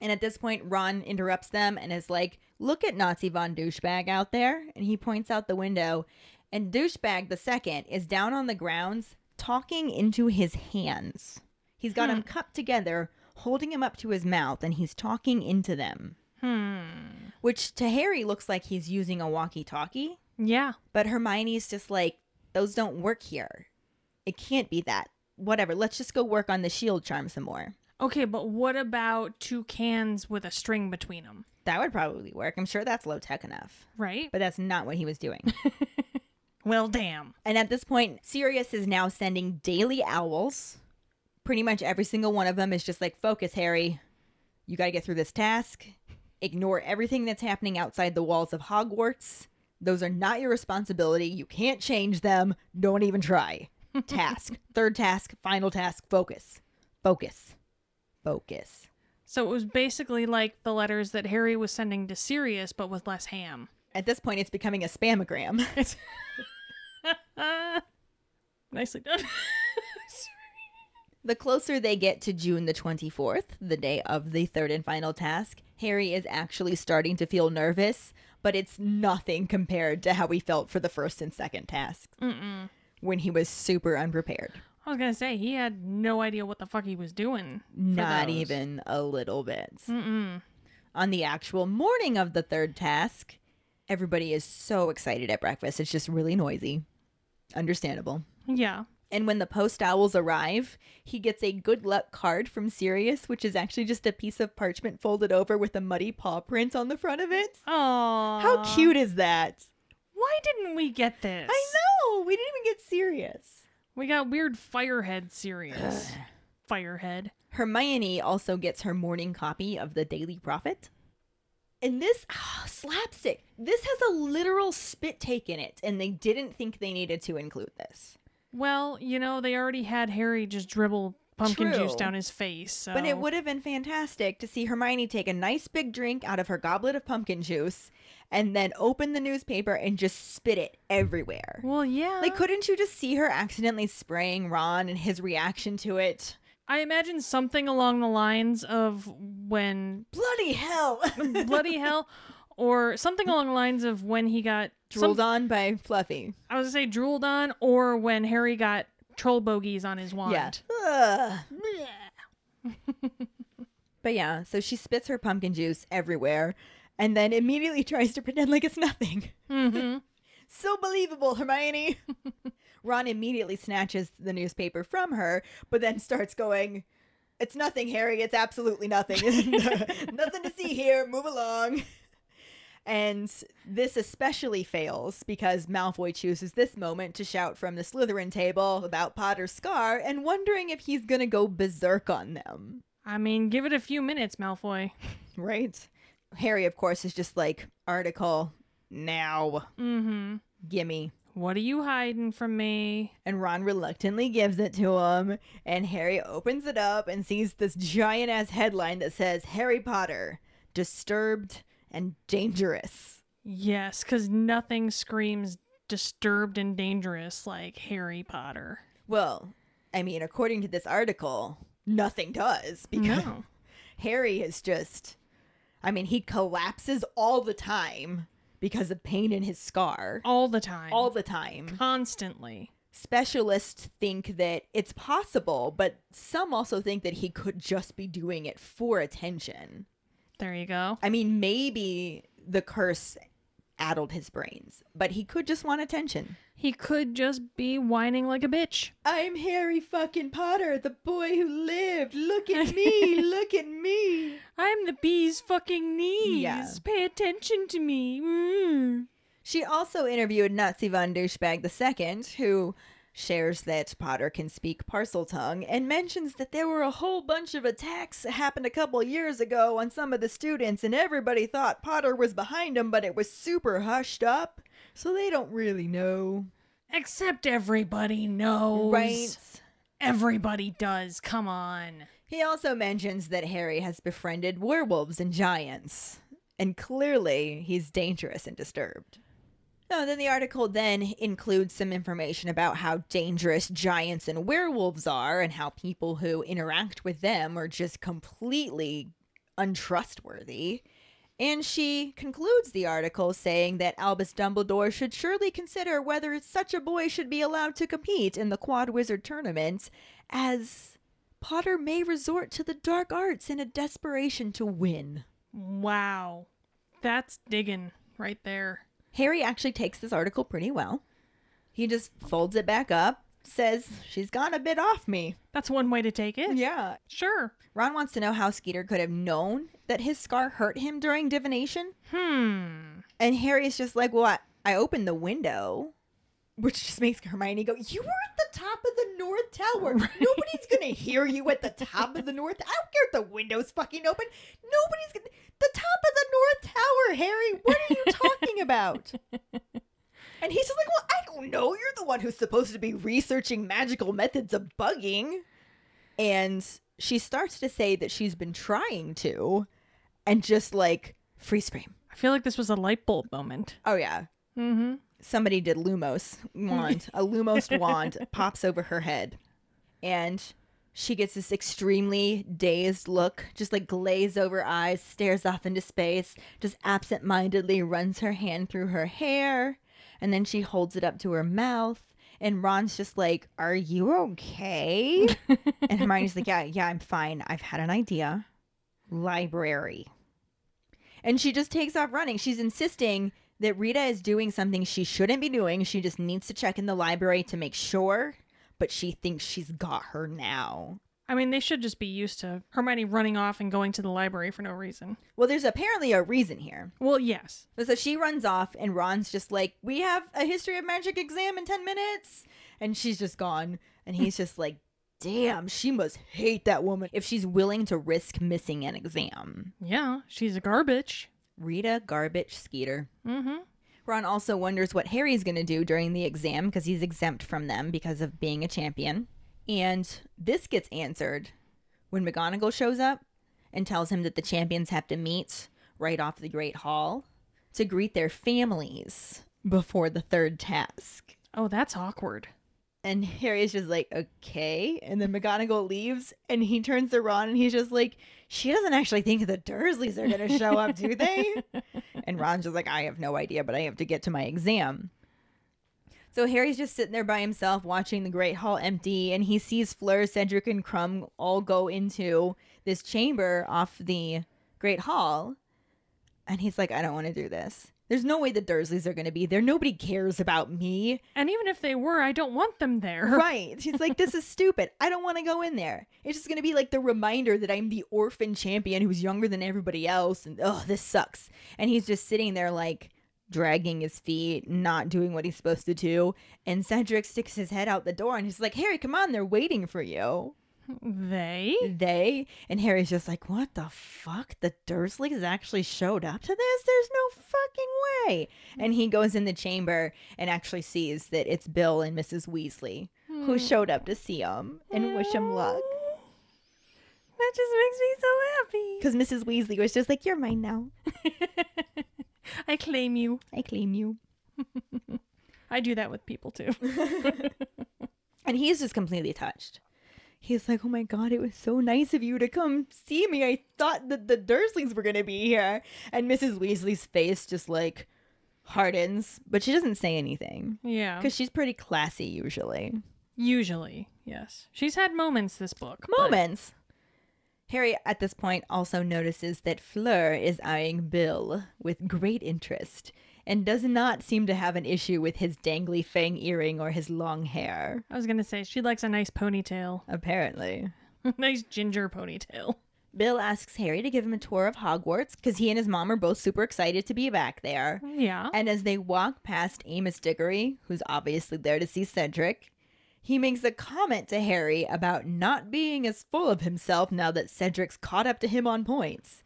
[SPEAKER 1] And at this point, Ron interrupts them and is like, Look at Nazi von Douchebag out there. And he points out the window. And Douchebag the second is down on the grounds talking into his hands. He's got them cupped together, holding him up to his mouth, and he's talking into them.
[SPEAKER 2] Hmm.
[SPEAKER 1] Which to Harry looks like he's using a walkie talkie.
[SPEAKER 2] Yeah.
[SPEAKER 1] But Hermione's just like, those don't work here. It can't be that. Whatever. Let's just go work on the shield charm some more.
[SPEAKER 2] Okay, but what about two cans with a string between them?
[SPEAKER 1] That would probably work. I'm sure that's low tech enough.
[SPEAKER 2] Right?
[SPEAKER 1] But that's not what he was doing. *laughs*
[SPEAKER 2] Well, damn.
[SPEAKER 1] and at this point, Sirius is now sending daily owls. Pretty much every single one of them is just like, focus, Harry. You got to get through this task. Ignore everything that's happening outside the walls of Hogwarts. Those are not your responsibility. You can't change them. Don't even try. *laughs* Task. Third task. Final task. Focus. Focus. Focus.
[SPEAKER 2] So it was basically like the letters that Harry was sending to Sirius, but with less ham.
[SPEAKER 1] At this point, it's becoming a spamagram. *laughs*
[SPEAKER 2] Nicely done. *laughs*
[SPEAKER 1] The closer they get to June the 24th, the day of the third and final task, Harry is actually starting to feel nervous, but it's nothing compared to how he felt for the first and second tasks
[SPEAKER 2] Mm-mm.
[SPEAKER 1] when he was super unprepared.
[SPEAKER 2] I was gonna say he had no idea what the fuck he was doing.
[SPEAKER 1] Not
[SPEAKER 2] those.
[SPEAKER 1] even a little bit.
[SPEAKER 2] Mm-mm.
[SPEAKER 1] On the actual morning of the third task, everybody is so excited at breakfast. It's just really noisy. Understandable.
[SPEAKER 2] Yeah.
[SPEAKER 1] And when the post owls arrive, he gets a good luck card from Sirius, which is actually just a piece of parchment folded over with a muddy paw print on the front of it.
[SPEAKER 2] Oh.
[SPEAKER 1] How cute is that?
[SPEAKER 2] Why didn't we get this?
[SPEAKER 1] I know. We didn't even get Sirius.
[SPEAKER 2] We got weird Firehead Sirius. *sighs* Firehead.
[SPEAKER 1] Hermione also gets her morning copy of the Daily Prophet. And this ah, *sighs* slapstick. This has a literal spit take in it, and they didn't think they needed to include this.
[SPEAKER 2] Well, you know, they already had Harry just dribble pumpkin
[SPEAKER 1] True.
[SPEAKER 2] juice down his face. So.
[SPEAKER 1] But it would have been fantastic to see Hermione take a nice big drink out of her goblet of pumpkin juice and then open the newspaper and just spit it everywhere.
[SPEAKER 2] Well, yeah.
[SPEAKER 1] Like, couldn't you just see her accidentally spraying Ron and his reaction to it?
[SPEAKER 2] I imagine something along the lines of when
[SPEAKER 1] Bloody hell! *laughs*
[SPEAKER 2] bloody hell, or something along the lines of when he got
[SPEAKER 1] Drooled
[SPEAKER 2] some-
[SPEAKER 1] on by Fluffy.
[SPEAKER 2] I was gonna say drooled on, or when Harry got troll bogies on his wand.
[SPEAKER 1] Yeah. *laughs* But yeah, so she spits her pumpkin juice everywhere and then immediately *laughs* tries to pretend like it's nothing.
[SPEAKER 2] Mm-hmm. *laughs*
[SPEAKER 1] So believable, Hermione. Ron immediately snatches the newspaper from her, but then starts going, It's nothing, Harry. It's absolutely nothing. nothing to see here. Move along. And this especially fails because Malfoy chooses this moment to shout from the Slytherin table about Potter's scar and wondering if he's going to go berserk on them.
[SPEAKER 2] I mean, give it a few minutes, Malfoy. *laughs*
[SPEAKER 1] Right? Harry, of course, is just like, article now.
[SPEAKER 2] Mm-hmm.
[SPEAKER 1] Gimme.
[SPEAKER 2] What are you hiding from me?
[SPEAKER 1] And Ron reluctantly gives it to him. And Harry opens it up and sees this giant ass headline that says Harry Potter, disturbed and dangerous.
[SPEAKER 2] Yes, because nothing screams disturbed and dangerous like Harry Potter.
[SPEAKER 1] Well, I mean, according to this article, nothing does because
[SPEAKER 2] No. *laughs*
[SPEAKER 1] Harry is just, I mean, he collapses all the time because of pain in his scar
[SPEAKER 2] All the time.
[SPEAKER 1] all the time.
[SPEAKER 2] Constantly.
[SPEAKER 1] Specialists think that it's possible, but some also think that he could just be doing it for attention.
[SPEAKER 2] There you go.
[SPEAKER 1] I mean, maybe the curse addled his brains, but he could just want attention.
[SPEAKER 2] He could just be whining like a bitch.
[SPEAKER 1] I'm Harry fucking Potter, the boy who lived. Look at me, *laughs* look at me.
[SPEAKER 2] I'm the bee's fucking knees.
[SPEAKER 1] Yeah.
[SPEAKER 2] Pay attention to me. Mm.
[SPEAKER 1] She also interviewed Nazi von Douchebag II, who shares that Potter can speak Parseltongue and mentions that there were a whole bunch of attacks that happened a couple years ago on some of the students, and everybody thought Potter was behind them, but it was super hushed up, so they don't really know.
[SPEAKER 2] Except everybody knows.
[SPEAKER 1] Right?
[SPEAKER 2] Everybody does. Come on.
[SPEAKER 1] He also mentions that Harry has befriended werewolves and giants, and clearly he's dangerous and disturbed. No, then the article then includes some information about how dangerous giants and werewolves are, and how people who interact with them are just completely untrustworthy. And she concludes the article saying that Albus Dumbledore should surely consider whether such a boy should be allowed to compete in the Quad Wizard tournament, as Potter may resort to the dark arts in a desperation to win.
[SPEAKER 2] Wow. That's digging right there.
[SPEAKER 1] Harry actually takes this article pretty well. He just folds it back up, says, She's gone a bit off me.
[SPEAKER 2] That's one way to take it.
[SPEAKER 1] Yeah.
[SPEAKER 2] Sure.
[SPEAKER 1] Ron wants to know how Skeeter could have known that his scar hurt him during divination.
[SPEAKER 2] Hmm.
[SPEAKER 1] And Harry's just like, Well, I, I opened the window. Which just makes Hermione go, You were at the top of the North Tower. *laughs* Nobody's going to hear you at the top of the North. I don't care if the window's fucking open. Nobody's going to. The top of the North Tower, Harry. What are you talking about? *laughs* And he's just like, Well, I don't know. You're the one who's supposed to be researching magical methods of bugging. And she starts to say that she's been trying to, and just like freeze frame.
[SPEAKER 2] I feel like this was a light bulb moment.
[SPEAKER 1] Oh, yeah.
[SPEAKER 2] Mm-hmm.
[SPEAKER 1] Somebody did Lumos wand. a Lumos *laughs* wand pops over her head. And she gets this extremely dazed look, just like glaze over eyes, stares off into space, just absent mindedly runs her hand through her hair, and then she holds it up to her mouth. And Ron's just like, Are you okay? *laughs* and Hermione's like, Yeah, yeah, I'm fine. I've had an idea. Library. And she just takes off running. She's insisting that Rita is doing something she shouldn't be doing. She just needs to check in the library to make sure, but she thinks she's got her now.
[SPEAKER 2] I mean, they should just be used to Hermione running off and going to the library for no reason.
[SPEAKER 1] Well, there's apparently a reason here.
[SPEAKER 2] Well, yes.
[SPEAKER 1] So she runs off, and Ron's just like, We have a history of magic exam in 10 minutes. And she's just gone. And he's just like, Damn, she must hate that woman if she's willing to risk missing an exam.
[SPEAKER 2] Yeah, she's a garbage.
[SPEAKER 1] Rita Garbage Skeeter.
[SPEAKER 2] Mm-hmm.
[SPEAKER 1] Ron also wonders what Harry's going to do during the exam because he's exempt from them because of being a champion. And this gets answered when McGonagall shows up and tells him that the champions have to meet right off the Great Hall to greet their families before the third task.
[SPEAKER 2] Oh, that's awkward.
[SPEAKER 1] And Harry's just like, okay. And then McGonagall leaves and he turns to Ron and he's just like, she doesn't actually think the Dursleys are going to show up, do they? *laughs* and Ron's just like, I have no idea, but I have to get to my exam. So Harry's just sitting there by himself watching the Great Hall empty and he sees Fleur, Cedric, and Krum all go into this chamber off the Great Hall. And he's like, I don't want to do this. There's no way the Dursleys are going to be there. Nobody cares about me.
[SPEAKER 2] And even if they were, I don't want them there. *laughs*
[SPEAKER 1] Right. She's like, this is stupid. I don't want to go in there. It's just going to be like the reminder that I'm the orphan champion who's younger than everybody else. And oh, this sucks. And he's just sitting there like dragging his feet, not doing what he's supposed to do. And Cedric sticks his head out the door and he's like, Harry, come on. They're waiting for you.
[SPEAKER 2] They?
[SPEAKER 1] They? And Harry's just like, what the fuck? The Dursleys actually showed up to this? There's no fucking way. And he goes in the chamber and actually sees that it's Bill and Mrs. Weasley who hmm. showed up to see him and wish him luck.
[SPEAKER 2] That just makes me so happy.
[SPEAKER 1] Because Mrs. Weasley was just like, you're mine now. *laughs*
[SPEAKER 2] I claim you.
[SPEAKER 1] I claim you. *laughs*
[SPEAKER 2] I do that with people too. *laughs*
[SPEAKER 1] And he's just completely touched. He's like, oh my God, it was so nice of you to come see me. I thought that the Dursleys were going to be here. And Mrs. Weasley's face just like, hardens, but she doesn't say anything
[SPEAKER 2] Yeah.
[SPEAKER 1] because she's pretty classy usually.
[SPEAKER 2] Usually, yes. She's had moments this book. but-
[SPEAKER 1] Moments. Harry at this point also notices that Fleur is eyeing Bill with great interest and does not seem to have an issue with his dangly fang earring or his long hair,
[SPEAKER 2] I was going to say, she likes a nice ponytail.
[SPEAKER 1] apparently. *laughs*
[SPEAKER 2] nice ginger ponytail.
[SPEAKER 1] Bill asks Harry to give him a tour of Hogwarts because he and his mom are both super excited to be back there.
[SPEAKER 2] Yeah.
[SPEAKER 1] And as they walk past Amos Diggory, who's obviously there to see Cedric, he makes a comment to Harry about not being as full of himself now that Cedric's caught up to him on points.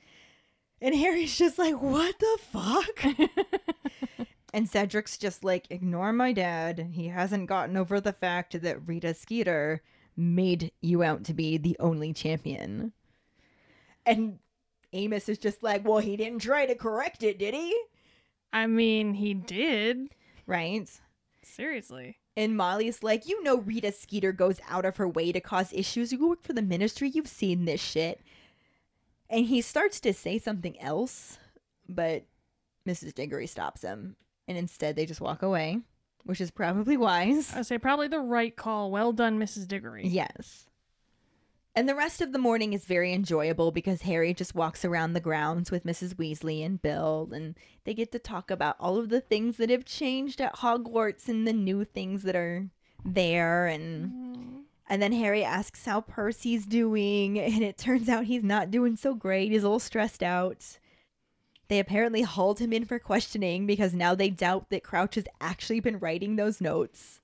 [SPEAKER 1] And Harry's just like, what the fuck? *laughs* and Cedric's just like, ignore my dad. He hasn't gotten over the fact that Rita Skeeter made you out to be the only champion. And Amos is just like, well, he didn't try to correct it, did he?
[SPEAKER 2] I mean, he did.
[SPEAKER 1] Right?
[SPEAKER 2] Seriously.
[SPEAKER 1] And Molly's like, you know, Rita Skeeter goes out of her way to cause issues. You work for the ministry, you've seen this shit. And he starts to say something else, but Mrs. Diggory stops him. And instead, they just walk away, which is probably wise.
[SPEAKER 2] I would say probably the right call. Well done, Mrs. Diggory.
[SPEAKER 1] Yes. And the rest of the morning is very enjoyable because Harry just walks around the grounds with Mrs. Weasley and Bill, and they get to talk about all of the things that have changed at Hogwarts and the new things that are there. And mm-hmm. And then Harry asks how Percy's doing, *laughs* and it turns out he's not doing so great. He's a little stressed out. They apparently hauled him in for questioning because now they doubt that Crouch has actually been writing those notes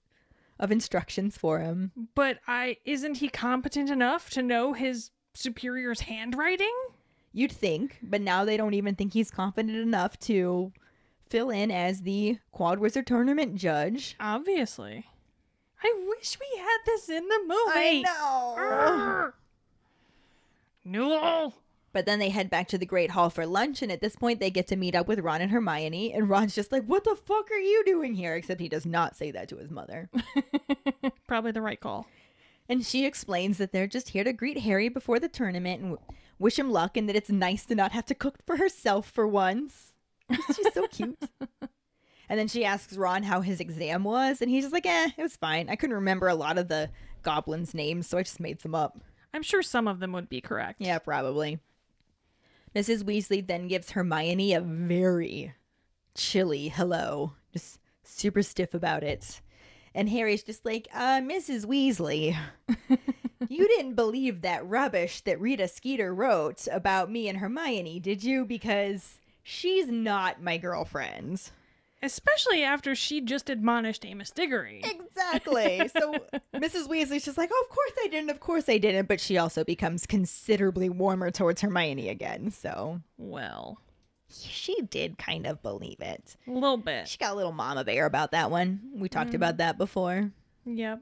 [SPEAKER 1] of instructions for him.
[SPEAKER 2] But I isn't he competent enough to know his superior's handwriting?
[SPEAKER 1] You'd think, but now they don't even think he's confident enough to fill in as the Quad Wizard Tournament judge.
[SPEAKER 2] Obviously. I wish we had this in the movie.
[SPEAKER 1] I
[SPEAKER 2] know. No.
[SPEAKER 1] But then they head back to the Great Hall for lunch, and at this point, they get to meet up with Ron and Hermione. And Ron's just like, What the fuck are you doing here? Except he does not say that to his mother. *laughs*
[SPEAKER 2] Probably the right call.
[SPEAKER 1] And she explains that they're just here to greet Harry before the tournament and w- wish him luck, and that it's nice to not have to cook for herself for once. She's so cute. *laughs* And then she asks Ron how his exam was, and he's just like, eh, it was fine. I couldn't remember a lot of the goblins' names, so I just made some up.
[SPEAKER 2] I'm sure some of them would be correct.
[SPEAKER 1] Yeah, probably. Mrs. Weasley then gives Hermione a very chilly hello, just super stiff about it. And Harry's just like, uh, Mrs. Weasley, *laughs* you didn't believe that rubbish that Rita Skeeter wrote about me and Hermione, did you? Because she's not my girlfriend.
[SPEAKER 2] Especially after she just admonished Amos Diggory.
[SPEAKER 1] Exactly. So *laughs* Mrs. Weasley's just like, oh, of course I didn't, of course I didn't. But she also becomes considerably warmer towards Hermione again. So
[SPEAKER 2] Well,
[SPEAKER 1] she did kind of believe it.
[SPEAKER 2] a little bit.
[SPEAKER 1] She got a little mama bear about that one. We talked mm-hmm. about that before.
[SPEAKER 2] Yep.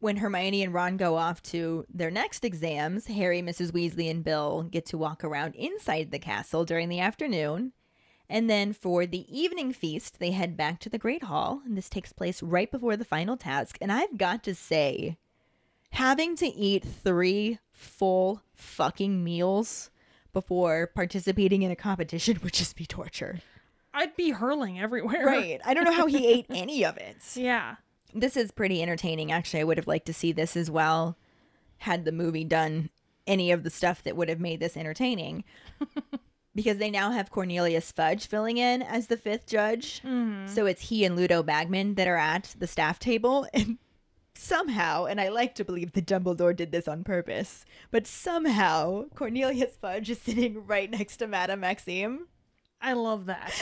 [SPEAKER 1] When Hermione and Ron go off to their next exams, Harry, Mrs. Weasley, and Bill get to walk around inside the castle during the afternoon. And then for the evening feast, they head back to the Great Hall. And this takes place right before the final task. And I've got to say, having to eat three full fucking meals before participating in a competition *laughs* would just be torture.
[SPEAKER 2] I'd be hurling everywhere.
[SPEAKER 1] Right. I don't know how he *laughs* ate any of it.
[SPEAKER 2] Yeah.
[SPEAKER 1] This is pretty entertaining. Actually, I would have liked to see this as well had the movie done any of the stuff that would have made this entertaining. *laughs* because they now have Cornelius Fudge filling in as the fifth judge. Mm-hmm. So it's he and Ludo Bagman that are at the staff table. *laughs* And somehow, and I like to believe that Dumbledore did this on purpose, but somehow Cornelius Fudge is sitting right next to Madame Maxime.
[SPEAKER 2] I love that.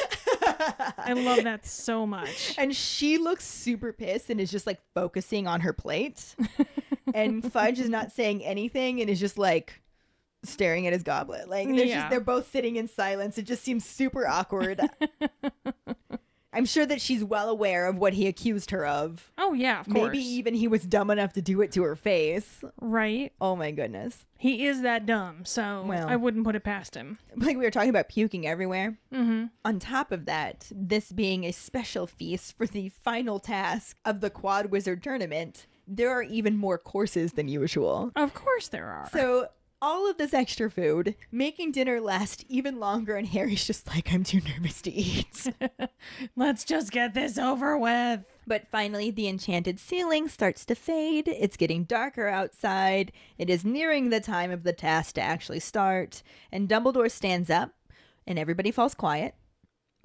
[SPEAKER 2] I love that so much. *laughs*
[SPEAKER 1] And she looks super pissed and is just like focusing on her plate. *laughs* and Fudge is not saying anything and is just like staring at his goblet. Like they're
[SPEAKER 2] Yeah.
[SPEAKER 1] just they're both sitting in silence. It just seems super awkward. *laughs* I'm sure that she's well aware of what he accused her of.
[SPEAKER 2] Oh yeah, of course.
[SPEAKER 1] Maybe even he was dumb enough to do it to her face.
[SPEAKER 2] right.
[SPEAKER 1] Oh my goodness.
[SPEAKER 2] He is that dumb, so
[SPEAKER 1] Well.
[SPEAKER 2] I wouldn't put it past him.
[SPEAKER 1] Like we were talking about puking everywhere.
[SPEAKER 2] Mm-hmm.
[SPEAKER 1] On top of that, this being a special feast for the final task of the Quad Wizard tournament, there are even more courses than usual.
[SPEAKER 2] Of course there are.
[SPEAKER 1] So all of this extra food, making dinner last even longer, and Harry's just like, I'm too nervous to eat. *laughs*
[SPEAKER 2] Let's just get this over with.
[SPEAKER 1] but finally, the enchanted ceiling starts to fade. It's getting darker outside. It is nearing the time of the task to actually start, and Dumbledore stands up, and everybody falls quiet.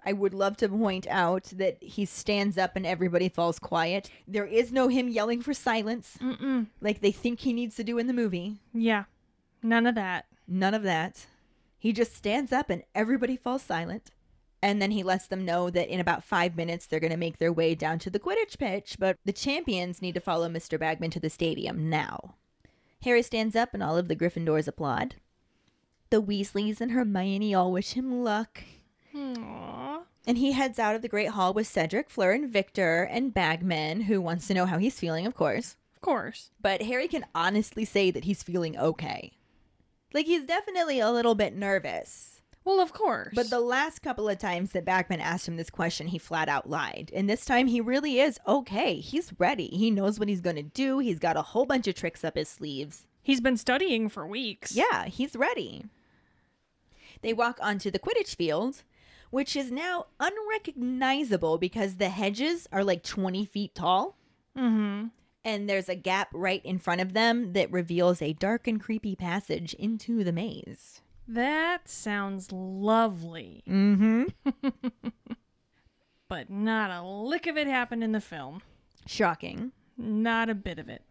[SPEAKER 1] I would love to point out that he stands up and everybody falls quiet. There is no him yelling for silence
[SPEAKER 2] Mm-mm.
[SPEAKER 1] like they think he needs to do in the movie.
[SPEAKER 2] Yeah. None of that.
[SPEAKER 1] None of that. He just stands up and everybody falls silent. And then he lets them know that in about five minutes they're going to make their way down to the Quidditch pitch, but the champions need to follow Mr. Bagman to the stadium now. Harry stands up and all of the Gryffindors applaud. The Weasleys and Hermione all wish him luck.
[SPEAKER 2] Aww.
[SPEAKER 1] And he heads out of the Great Hall with Cedric, Fleur, and Viktor, and Bagman, who wants to know how he's feeling, of course.
[SPEAKER 2] Of course.
[SPEAKER 1] But Harry can honestly say that he's feeling okay. Like, he's definitely a little bit nervous.
[SPEAKER 2] Well, of course.
[SPEAKER 1] But the last couple of times that Bagman asked him this question, he flat out lied. And this time he really is okay. He's ready. He knows what he's going to do. He's got a whole bunch of tricks up his sleeves.
[SPEAKER 2] he's been studying for weeks.
[SPEAKER 1] Yeah, he's ready. They walk onto the Quidditch field, which is now unrecognizable because the hedges are like 20 feet tall.
[SPEAKER 2] Mm-hmm.
[SPEAKER 1] And there's a gap right in front of them that reveals a dark and creepy passage into the maze.
[SPEAKER 2] That sounds lovely,
[SPEAKER 1] Mm hmm. *laughs*
[SPEAKER 2] but not a lick of it happened in the film.
[SPEAKER 1] Shocking.
[SPEAKER 2] Not a bit of it.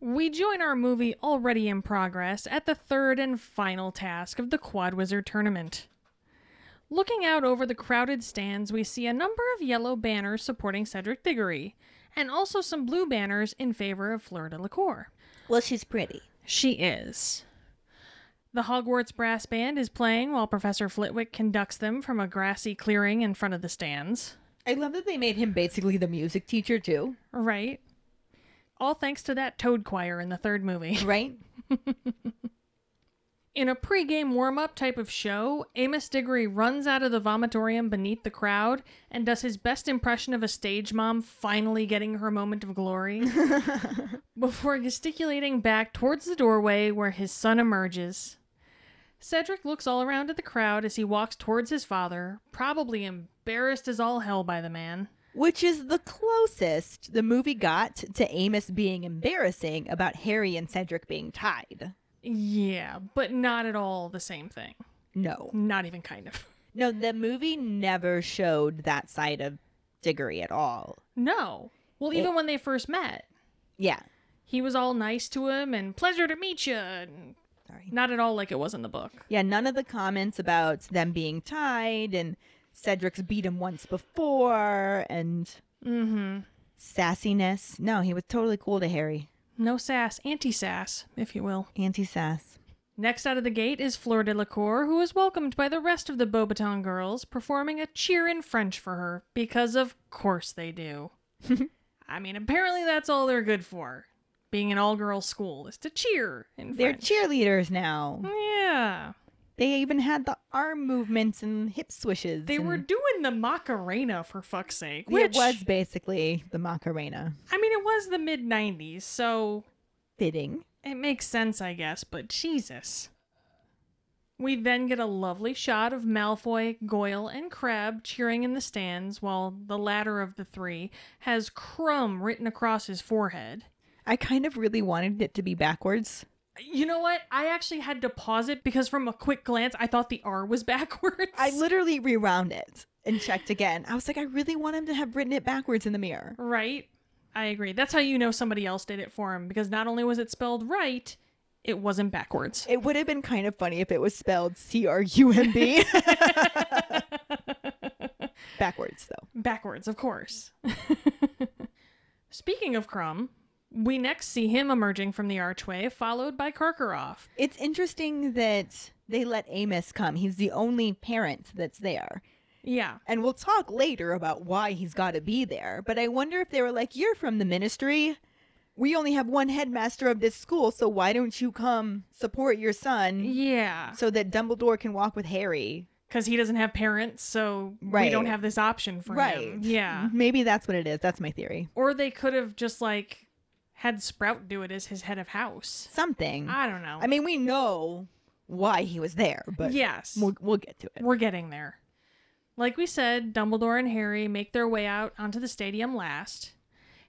[SPEAKER 2] We join our movie already in progress at the third and final task of the Quad Wizard tournament. Looking out over the crowded stands, we see a number of yellow banners supporting Cedric Diggory, and also some blue banners in favor of Fleur Delacour.
[SPEAKER 1] Well, she's pretty.
[SPEAKER 2] She is. The Hogwarts Brass Band is playing while Professor Flitwick conducts them from a grassy clearing in front of the stands.
[SPEAKER 1] I love that they made him basically the music teacher, too.
[SPEAKER 2] Right? All thanks to that Toad Choir in the third movie. *laughs*
[SPEAKER 1] Right?
[SPEAKER 2] In a pre-game warm-up type of show, Amos Diggory runs out of the vomitorium beneath the crowd and does his best impression of a stage mom finally getting her moment of glory *laughs* before gesticulating back towards the doorway where his son emerges. Cedric looks all around at the crowd as he walks towards his father, probably embarrassed as all hell by the man.
[SPEAKER 1] Which is the closest the movie got to Amos being embarrassing about Harry and Cedric being tied.
[SPEAKER 2] Yeah, but not at all the same thing.
[SPEAKER 1] No.
[SPEAKER 2] Not even kind of. *laughs*
[SPEAKER 1] No, the movie never showed that side of Diggory at all.
[SPEAKER 2] No. Well, even
[SPEAKER 1] It-
[SPEAKER 2] when they first met,
[SPEAKER 1] Yeah.
[SPEAKER 2] he was all nice to him and pleasure to meet you. And
[SPEAKER 1] Sorry.
[SPEAKER 2] not at all like it was in the book.
[SPEAKER 1] Yeah, none of the comments about them being tied and Cedric's beat him once before and
[SPEAKER 2] Mm-hmm.
[SPEAKER 1] sassiness. No, he was totally cool to Harry.
[SPEAKER 2] No sass, anti-sass, if you will.
[SPEAKER 1] Anti sass.
[SPEAKER 2] Next out of the gate is Fleur de la who is welcomed by the rest of the Beauxbaton girls, performing a cheer in French for her, because of course they do. *laughs* I mean, apparently that's all they're good for. Being an all-girls school is to cheer in
[SPEAKER 1] They're
[SPEAKER 2] French.
[SPEAKER 1] cheerleaders now.
[SPEAKER 2] yeah.
[SPEAKER 1] They even had the arm movements and hip swishes.
[SPEAKER 2] They
[SPEAKER 1] and-
[SPEAKER 2] were doing the Macarena for fuck's sake.
[SPEAKER 1] It was basically the Macarena.
[SPEAKER 2] I mean, it was the mid '90s, so
[SPEAKER 1] Fitting.
[SPEAKER 2] it makes sense, I guess. But Jesus. We then get a lovely shot of Malfoy, Goyle, and Crabbe cheering in the stands, while the latter of the three has Krum written across his forehead.
[SPEAKER 1] I kind of really wanted it to be backwards.
[SPEAKER 2] You know what? I actually had to pause it because from a quick glance, I thought the R was *laughs* backwards.
[SPEAKER 1] I literally rewound it and checked again. I was like, I really want him to have written it backwards in the mirror.
[SPEAKER 2] Right? I agree. That's how you know somebody else did it for him because not only was it spelled right, it wasn't backwards.
[SPEAKER 1] It would have been kind of funny if it was spelled C R U M B. *laughs* backwards, though.
[SPEAKER 2] backwards, of course. *laughs* Speaking of Krum, we next see him emerging from the archway, followed by Karkaroff.
[SPEAKER 1] It's interesting that they let Amos come. He's the only parent that's there.
[SPEAKER 2] Yeah.
[SPEAKER 1] And we'll talk later about why he's got to be there. But I wonder if they were like, You're from the ministry. We only have one headmaster of this school, so why don't you come support your son
[SPEAKER 2] Yeah.
[SPEAKER 1] so that Dumbledore can walk with Harry?
[SPEAKER 2] Because he doesn't have parents, so we
[SPEAKER 1] Right.
[SPEAKER 2] don't have this option for
[SPEAKER 1] right.
[SPEAKER 2] him. Yeah.
[SPEAKER 1] Maybe that's what it is. That's my theory.
[SPEAKER 2] Or they could have just like had Sprout do it as his head of house.
[SPEAKER 1] Something.
[SPEAKER 2] I don't know.
[SPEAKER 1] I mean, we know why he was there, but
[SPEAKER 2] yes.
[SPEAKER 1] we'll, we'll get to it.
[SPEAKER 2] We're getting there. Like we said, Dumbledore and Harry make their way out onto the stadium last.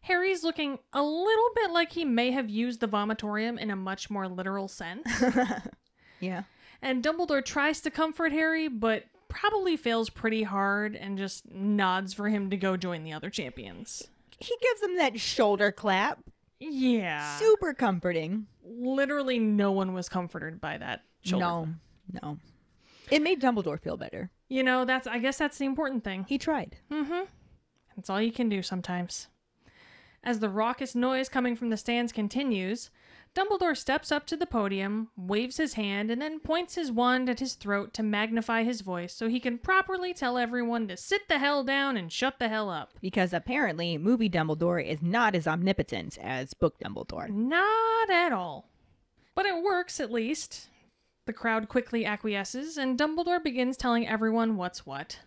[SPEAKER 2] Harry's looking a little bit like he may have used the vomitorium in a much more literal sense. *laughs*
[SPEAKER 1] Yeah.
[SPEAKER 2] and Dumbledore tries to comfort Harry, but probably fails pretty hard and just nods for him to go join the other champions.
[SPEAKER 1] He gives him that shoulder clap.
[SPEAKER 2] Yeah.
[SPEAKER 1] Super comforting.
[SPEAKER 2] Literally no one was comforted by that shoulder.
[SPEAKER 1] No, no. It made Dumbledore feel better.
[SPEAKER 2] You know, that's I guess that's the important thing.
[SPEAKER 1] He tried.
[SPEAKER 2] Mm-hmm. That's all you can do sometimes. As the raucous noise coming from the stands continues, Dumbledore steps up to the podium, waves his hand, and then points his wand at his throat to magnify his voice so he can properly tell everyone to sit the hell down and shut the hell up.
[SPEAKER 1] Because apparently, movie Dumbledore is not as omnipotent as book Dumbledore.
[SPEAKER 2] Not at all. But it works, at least. The crowd quickly acquiesces, and Dumbledore begins telling everyone what's what.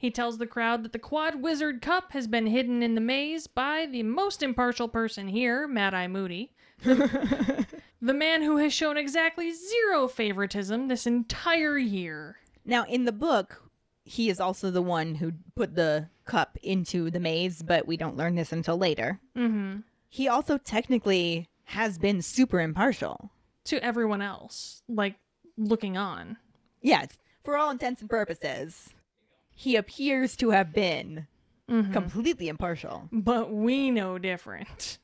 [SPEAKER 2] He tells the crowd that the Quad Wizard Cup has been hidden in the maze by the most impartial person here, Mad Eye Moody. *laughs* the man who has shown exactly zero favoritism this entire year.
[SPEAKER 1] Now, in the book, he is also the one who put the cup into the maze, but we don't learn this until later.
[SPEAKER 2] Mm-hmm.
[SPEAKER 1] He also technically has been super impartial.
[SPEAKER 2] To everyone else, like looking on.
[SPEAKER 1] Yes, for all intents and purposes, he appears to have been
[SPEAKER 2] Mhm.
[SPEAKER 1] completely impartial.
[SPEAKER 2] But we know different.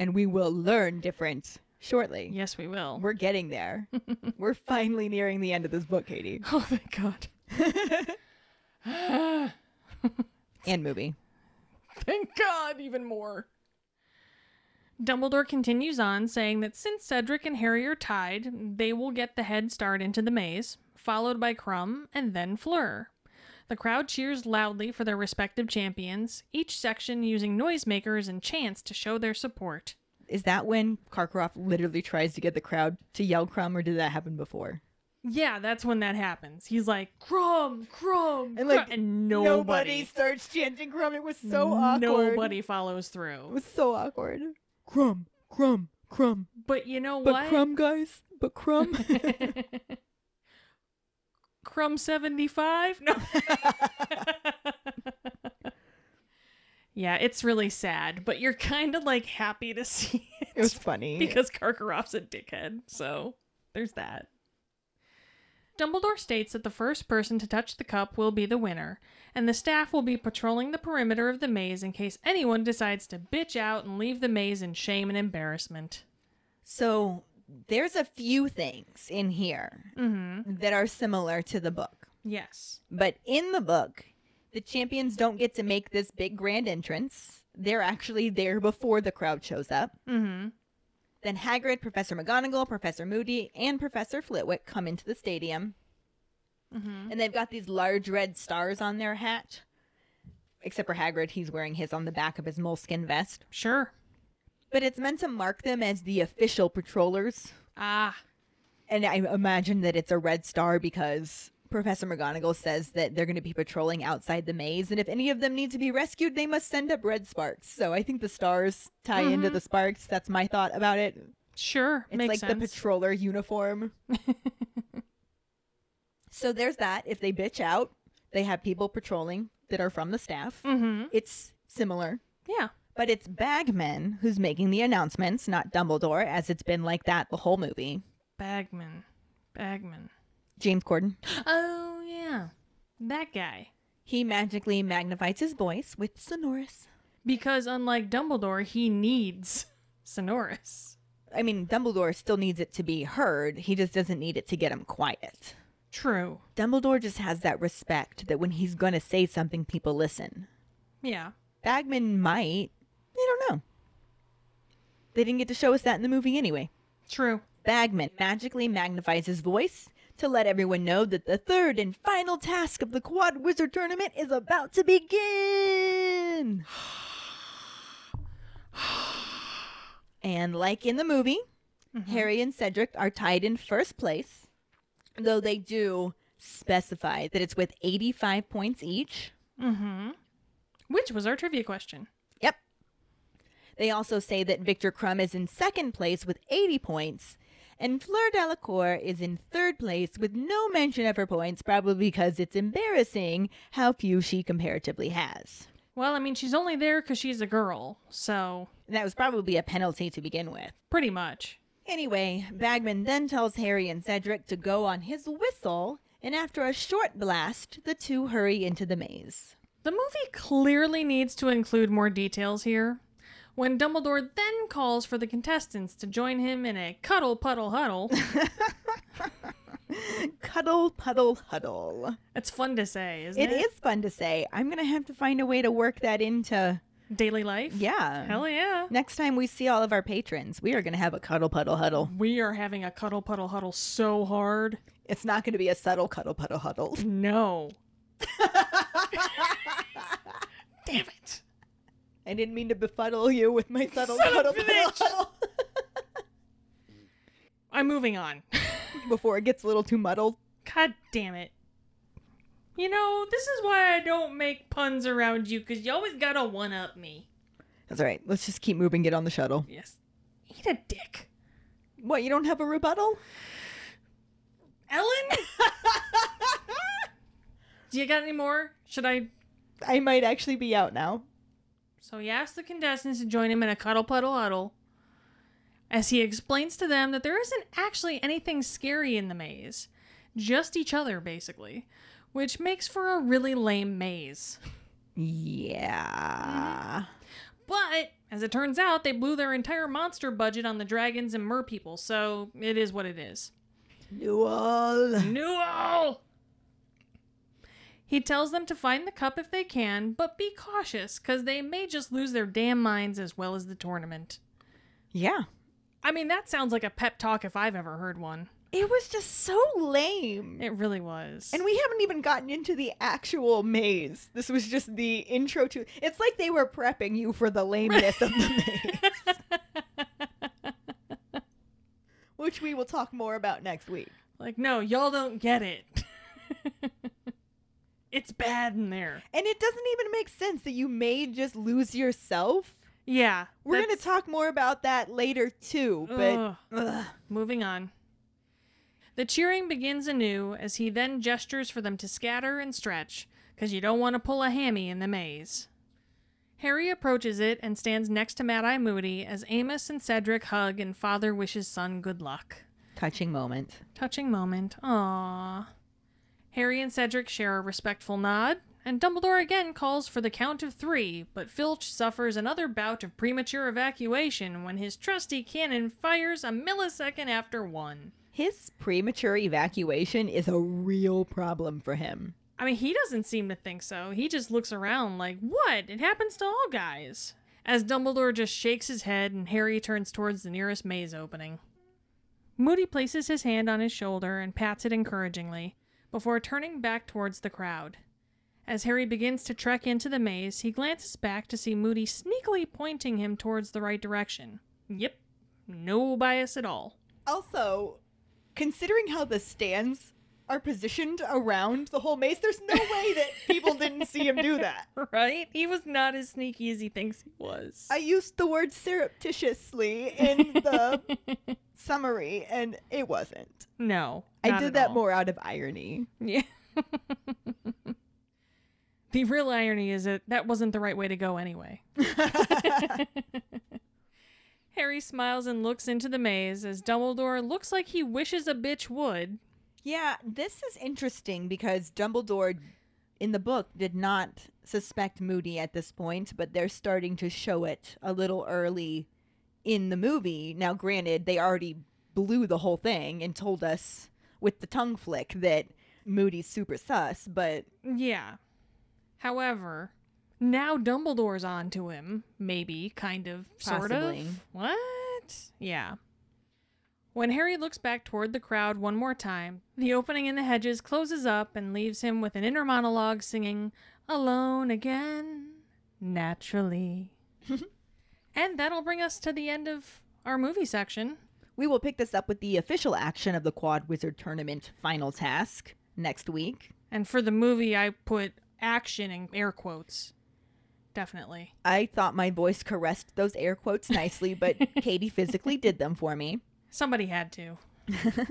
[SPEAKER 1] And we will learn different shortly.
[SPEAKER 2] Yes, we will.
[SPEAKER 1] We're getting there. *laughs* We're finally nearing the end of this book, Katie.
[SPEAKER 2] Oh, thank God. *laughs*
[SPEAKER 1] And movie.
[SPEAKER 2] Thank God, even more. Dumbledore continues on, saying that since Cedric and Harry are tied, they will get the head start into the maze, followed by Krum and then Fleur. The crowd cheers loudly for their respective champions, each section using noisemakers and chants to show their support.
[SPEAKER 1] Is that when Karkaroff literally tries to get the crowd to yell Krum, or did that happen before?
[SPEAKER 2] Yeah, that's when that happens. He's like, Krum, Krum,
[SPEAKER 1] And,
[SPEAKER 2] Krum,"
[SPEAKER 1] like,
[SPEAKER 2] and nobody,
[SPEAKER 1] starts chanting Krum. It was so awkward.
[SPEAKER 2] nobody follows through.
[SPEAKER 1] It was so awkward. Krum, Krum, Krum.
[SPEAKER 2] But you know
[SPEAKER 1] But
[SPEAKER 2] what?
[SPEAKER 1] But Krum, guys. But Krum. *laughs* *laughs*
[SPEAKER 2] Crumb 75? No. *laughs* yeah, it's really sad, but you're kind of like happy to see it.
[SPEAKER 1] it was funny.
[SPEAKER 2] because Karkaroff's a dickhead, so there's that. Dumbledore states that the first person to touch the cup will be the winner, and the staff will be patrolling the perimeter of the maze in case anyone decides to bitch out and leave the maze in shame and embarrassment.
[SPEAKER 1] so there's a few things in here
[SPEAKER 2] Mm-hmm.
[SPEAKER 1] that are similar to the book.
[SPEAKER 2] Yes.
[SPEAKER 1] But in the book, the champions don't get to make this big grand entrance. They're actually there before the crowd shows up.
[SPEAKER 2] Mm-hmm.
[SPEAKER 1] Then Hagrid, Professor McGonagall, Professor Moody, and Professor Flitwick come into the stadium.
[SPEAKER 2] Mm-hmm.
[SPEAKER 1] And they've got these large red stars on their hat. Except for Hagrid, he's wearing his on the back of his moleskin vest.
[SPEAKER 2] Sure.
[SPEAKER 1] But it's meant to mark them as the official patrollers.
[SPEAKER 2] Ah.
[SPEAKER 1] And I imagine that it's a red star because Professor McGonagall says that they're going to be patrolling outside the maze. And if any of them need to be rescued, they must send up red sparks. So I think the stars tie into
[SPEAKER 2] Mhm.
[SPEAKER 1] the sparks. That's my thought about it.
[SPEAKER 2] Sure.
[SPEAKER 1] It's like
[SPEAKER 2] sense.
[SPEAKER 1] the patroller uniform. *laughs* so there's that. If they bitch out, they have people patrolling that are from the staff.
[SPEAKER 2] mm-hmm.
[SPEAKER 1] It's similar.
[SPEAKER 2] Yeah.
[SPEAKER 1] But it's Bagman who's making the announcements, not Dumbledore, as it's been like that the whole movie.
[SPEAKER 2] Bagman. Bagman.
[SPEAKER 1] James Corden.
[SPEAKER 2] Oh, yeah. That guy.
[SPEAKER 1] He magically magnifies his voice with Sonorus.
[SPEAKER 2] Because unlike Dumbledore, he needs Sonorus.
[SPEAKER 1] I mean, Dumbledore still needs it to be heard. He just doesn't need it to get him quiet.
[SPEAKER 2] True.
[SPEAKER 1] Dumbledore just has that respect that when he's going to say something, people listen.
[SPEAKER 2] Yeah.
[SPEAKER 1] Bagman might. Don't know. They didn't get to show us that in the movie anyway.
[SPEAKER 2] True.
[SPEAKER 1] Bagman magically magnifies his voice to let everyone know that the third and final task of the Quad Wizard Tournament is about to begin. and like in the movie, Harry and Cedric are tied in first place, though they do specify that it's with 85 points each.
[SPEAKER 2] Mm-hmm. Which was our trivia question.
[SPEAKER 1] They also say that Viktor Krum is in second place with 80 points, and Fleur Delacour is in third place with no mention of her points, probably because it's embarrassing how few she comparatively has.
[SPEAKER 2] Well, I mean, she's only there because she's a girl, so
[SPEAKER 1] that was probably a penalty to begin with.
[SPEAKER 2] pretty much.
[SPEAKER 1] Anyway, Bagman then tells Harry and Cedric to go on his whistle, and after a short blast, the two hurry into the maze.
[SPEAKER 2] The movie clearly needs to include more details here. When Dumbledore then calls for the contestants to join him in a cuddle puddle huddle, *laughs*
[SPEAKER 1] Cuddle, puddle, huddle.
[SPEAKER 2] it's fun to say, isn't
[SPEAKER 1] It
[SPEAKER 2] it?
[SPEAKER 1] is fun to say. I'm going to have to find a way to work that into,
[SPEAKER 2] Daily life?
[SPEAKER 1] yeah.
[SPEAKER 2] Hell yeah.
[SPEAKER 1] Next time we see all of our patrons, we are going to have a cuddle, puddle, huddle.
[SPEAKER 2] We are having a cuddle puddle huddle so hard.
[SPEAKER 1] It's not going to be a subtle cuddle, puddle, huddle.
[SPEAKER 2] No. *laughs* Damn it.
[SPEAKER 1] I didn't mean to befuddle you with my subtle
[SPEAKER 2] Son
[SPEAKER 1] cuddle, puddle,
[SPEAKER 2] bitch.
[SPEAKER 1] huddle. *laughs*
[SPEAKER 2] I'm moving on. *laughs*
[SPEAKER 1] Before it gets a little too muddled.
[SPEAKER 2] God damn it. You know, this is why I don't make puns around you, because you always gotta one up me.
[SPEAKER 1] That's all right. Let's just keep moving. Get on the shuttle.
[SPEAKER 2] Yes. Eat a dick.
[SPEAKER 1] What, you don't have a rebuttal?
[SPEAKER 2] Ellen? *laughs* Do you got any more? Should I?
[SPEAKER 1] I might actually be out now.
[SPEAKER 2] So he asks the contestants to join him in a cuddle puddle huddle as he explains to them that there isn't actually anything scary in the maze, just each other, basically, which makes for a really lame maze.
[SPEAKER 1] Yeah.
[SPEAKER 2] But as it turns out, they blew their entire monster budget on the dragons and mer people, so it is what it is.
[SPEAKER 1] Newell.
[SPEAKER 2] Newell! He tells them to find the cup if they can, but be cautious, because they may just lose their damn minds as well as the tournament.
[SPEAKER 1] Yeah.
[SPEAKER 2] I mean, that sounds like a pep talk if I've ever heard one.
[SPEAKER 1] It was just so lame.
[SPEAKER 2] It really was.
[SPEAKER 1] And we haven't even gotten into the actual maze. This was just the intro to. It's like they were prepping you for the lameness of the maze, *laughs* which we will talk more about next week.
[SPEAKER 2] like, no, y'all don't get it. *laughs* it's bad in there.
[SPEAKER 1] And it doesn't even make sense that you may just lose yourself.
[SPEAKER 2] Yeah.
[SPEAKER 1] We're going to talk more about that later too, but
[SPEAKER 2] Ugh.
[SPEAKER 1] ugh.
[SPEAKER 2] Moving on. The cheering begins anew as he then gestures for them to scatter and stretch, because you don't want to pull a hammy in the maze. Harry approaches it and stands next to Mad Eye Moody as Amos and Cedric hug and father wishes son good luck.
[SPEAKER 1] touching moment.
[SPEAKER 2] Touching moment. Aww. Harry and Cedric share a respectful nod, and Dumbledore again calls for the count of three, but Filch suffers another bout of premature evacuation when his trusty cannon fires a millisecond after one.
[SPEAKER 1] His premature evacuation is a real problem for him.
[SPEAKER 2] I mean, he doesn't seem to think so. He just looks around like, what? It happens to all guys. As Dumbledore just shakes his head and Harry turns towards the nearest maze opening. Moody places his hand on his shoulder and pats it encouragingly before turning back towards the crowd. As Harry begins to trek into the maze, he glances back to see Moody sneakily pointing him towards the right direction. Yep, no bias at all.
[SPEAKER 1] Also, considering how this stands are positioned around the whole maze, there's no way that *laughs* people didn't see him do that.
[SPEAKER 2] Right? He was not as sneaky as he thinks he was.
[SPEAKER 1] I used the word surreptitiously in the *laughs* summary, and it wasn't.
[SPEAKER 2] No.
[SPEAKER 1] I did that
[SPEAKER 2] all.
[SPEAKER 1] more out of irony.
[SPEAKER 2] Yeah. *laughs* the real irony is that that wasn't the right way to go anyway. Harry smiles and looks into the maze as Dumbledore looks like he wishes a bitch would.
[SPEAKER 1] Yeah, this is interesting because Dumbledore in the book did not suspect Moody at this point, but they're starting to show it a little early in the movie. Now, granted, they already blew the whole thing and told us with the tongue flick that Moody's super sus, but
[SPEAKER 2] Yeah. However, now Dumbledore's on to him, maybe, kind of, sort
[SPEAKER 1] Possibly.
[SPEAKER 2] of. What? Yeah. When Harry looks back toward the crowd one more time, the opening in the hedges closes up and leaves him with an inner monologue singing, Alone again, naturally. *laughs* and that'll bring us to the end of our movie section.
[SPEAKER 1] we will pick this up with the official action of the Quad Wizard Tournament final task next week.
[SPEAKER 2] And for the movie, I put action in air quotes. definitely.
[SPEAKER 1] I thought my voice caressed those air quotes nicely, but *laughs* Katie physically did them for me.
[SPEAKER 2] Somebody had to. *laughs*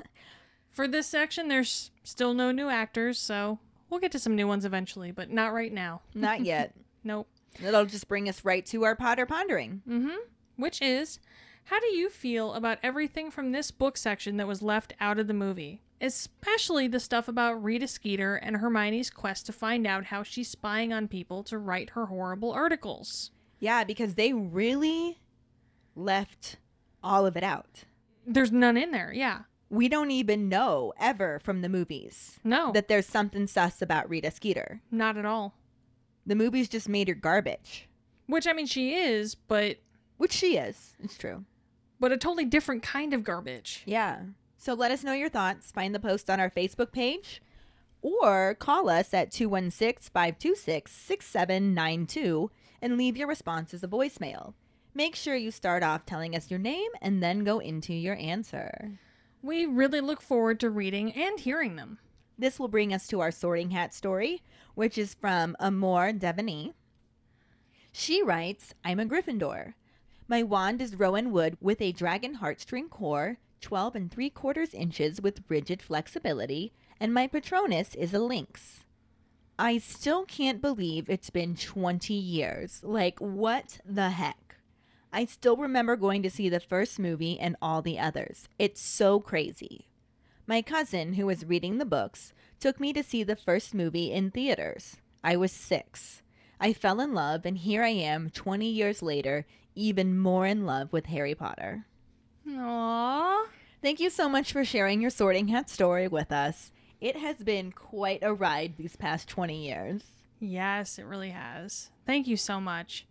[SPEAKER 2] For this section, there's still no new actors, so we'll get to some new ones eventually, but not right now.
[SPEAKER 1] Not *laughs* yet.
[SPEAKER 2] Nope.
[SPEAKER 1] That'll just bring us right to our Potter pondering.
[SPEAKER 2] Mm-hmm. Which is, how do you feel about everything from this book section that was left out of the movie? Especially the stuff about Rita Skeeter and Hermione's quest to find out how she's spying on people to write her horrible articles.
[SPEAKER 1] Yeah, because they really left all of it out.
[SPEAKER 2] There's none in there, yeah.
[SPEAKER 1] We don't even know ever from the movies
[SPEAKER 2] No,
[SPEAKER 1] that there's something sus about Rita Skeeter.
[SPEAKER 2] not at all.
[SPEAKER 1] The movies just made her garbage,
[SPEAKER 2] Which, I mean, she is, but
[SPEAKER 1] which she is. It's true.
[SPEAKER 2] but a totally different kind of garbage.
[SPEAKER 1] Yeah. So let us know your thoughts. Find the post on our Facebook page or call us at 216 526 6792 and leave your response as a voicemail. Make sure you start off telling us your name and then go into your answer.
[SPEAKER 2] We really look forward to reading and hearing them.
[SPEAKER 1] This will bring us to our sorting hat story, which is from Amor Devaney. She writes, I'm a Gryffindor. My wand is Rowan wood with a dragon heartstring core, 12 and 3 quarters inches with rigid flexibility, and my Patronus is a lynx. I still can't believe it's been 20 years. Like, what the heck? I still remember going to see the first movie and all the others. It's so crazy. My cousin, who was reading the books, took me to see the first movie in theaters. I was six. I fell in love, and here I am, 20 years later, even more in love with Harry Potter.
[SPEAKER 2] Aww.
[SPEAKER 1] Thank you so much for sharing your sorting hat story with us. It has been quite a ride these past 20 years.
[SPEAKER 2] Yes, it really has. Thank you so much.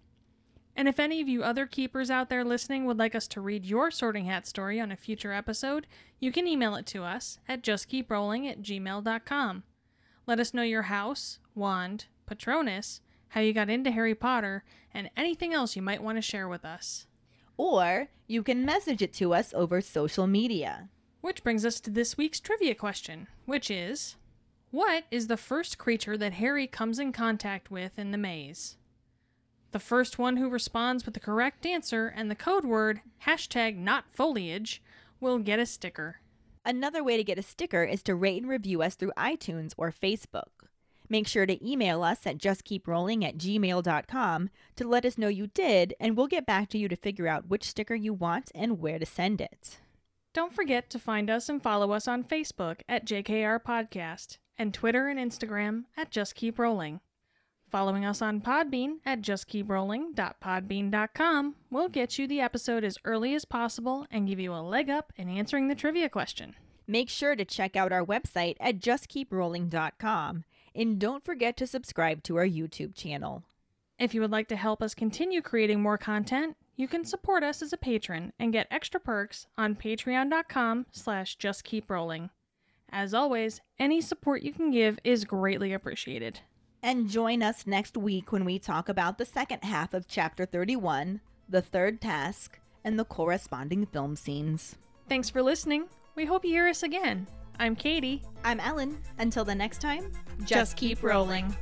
[SPEAKER 2] And if any of you other keepers out there listening would like us to read your sorting hat story on a future episode, you can email it to us at justkeeprolling at gmail.com. Let us know your house, wand, patronus, how you got into Harry Potter, and anything else you might want to share with us.
[SPEAKER 1] Or you can message it to us over social media.
[SPEAKER 2] Which brings us to this week's trivia question, which is What is the first creature that Harry comes in contact with in the maze? The first one who responds with the correct answer and the code word hashtag not foliage will get a sticker.
[SPEAKER 1] Another way to get a sticker is to rate and review us through iTunes or Facebook. Make sure to email us at justkeeprolling at gmail.com to let us know you did, and we'll get back to you to figure out which sticker you want and where to send it.
[SPEAKER 2] Don't forget to find us and follow us on Facebook at JKR Podcast and Twitter and Instagram at Just Keep Rolling. Following us on Podbean at justkeeprolling.podbean.com will get you the episode as early as possible and give you a leg up in answering the trivia question.
[SPEAKER 1] Make sure to check out our website at justkeeprolling.com, and don't forget to subscribe to our YouTube channel.
[SPEAKER 2] If you would like to help us continue creating more content, you can support us as a patron and get extra perks on patreon.com slash justkeeprolling. As always, any support you can give is greatly appreciated.
[SPEAKER 1] And join us next week when we talk about the second half of Chapter 31, the third task, and the corresponding film scenes.
[SPEAKER 2] Thanks for listening. We hope you hear us again. I'm Katie.
[SPEAKER 1] I'm Ellen. Until the next time,
[SPEAKER 2] Just keep rolling.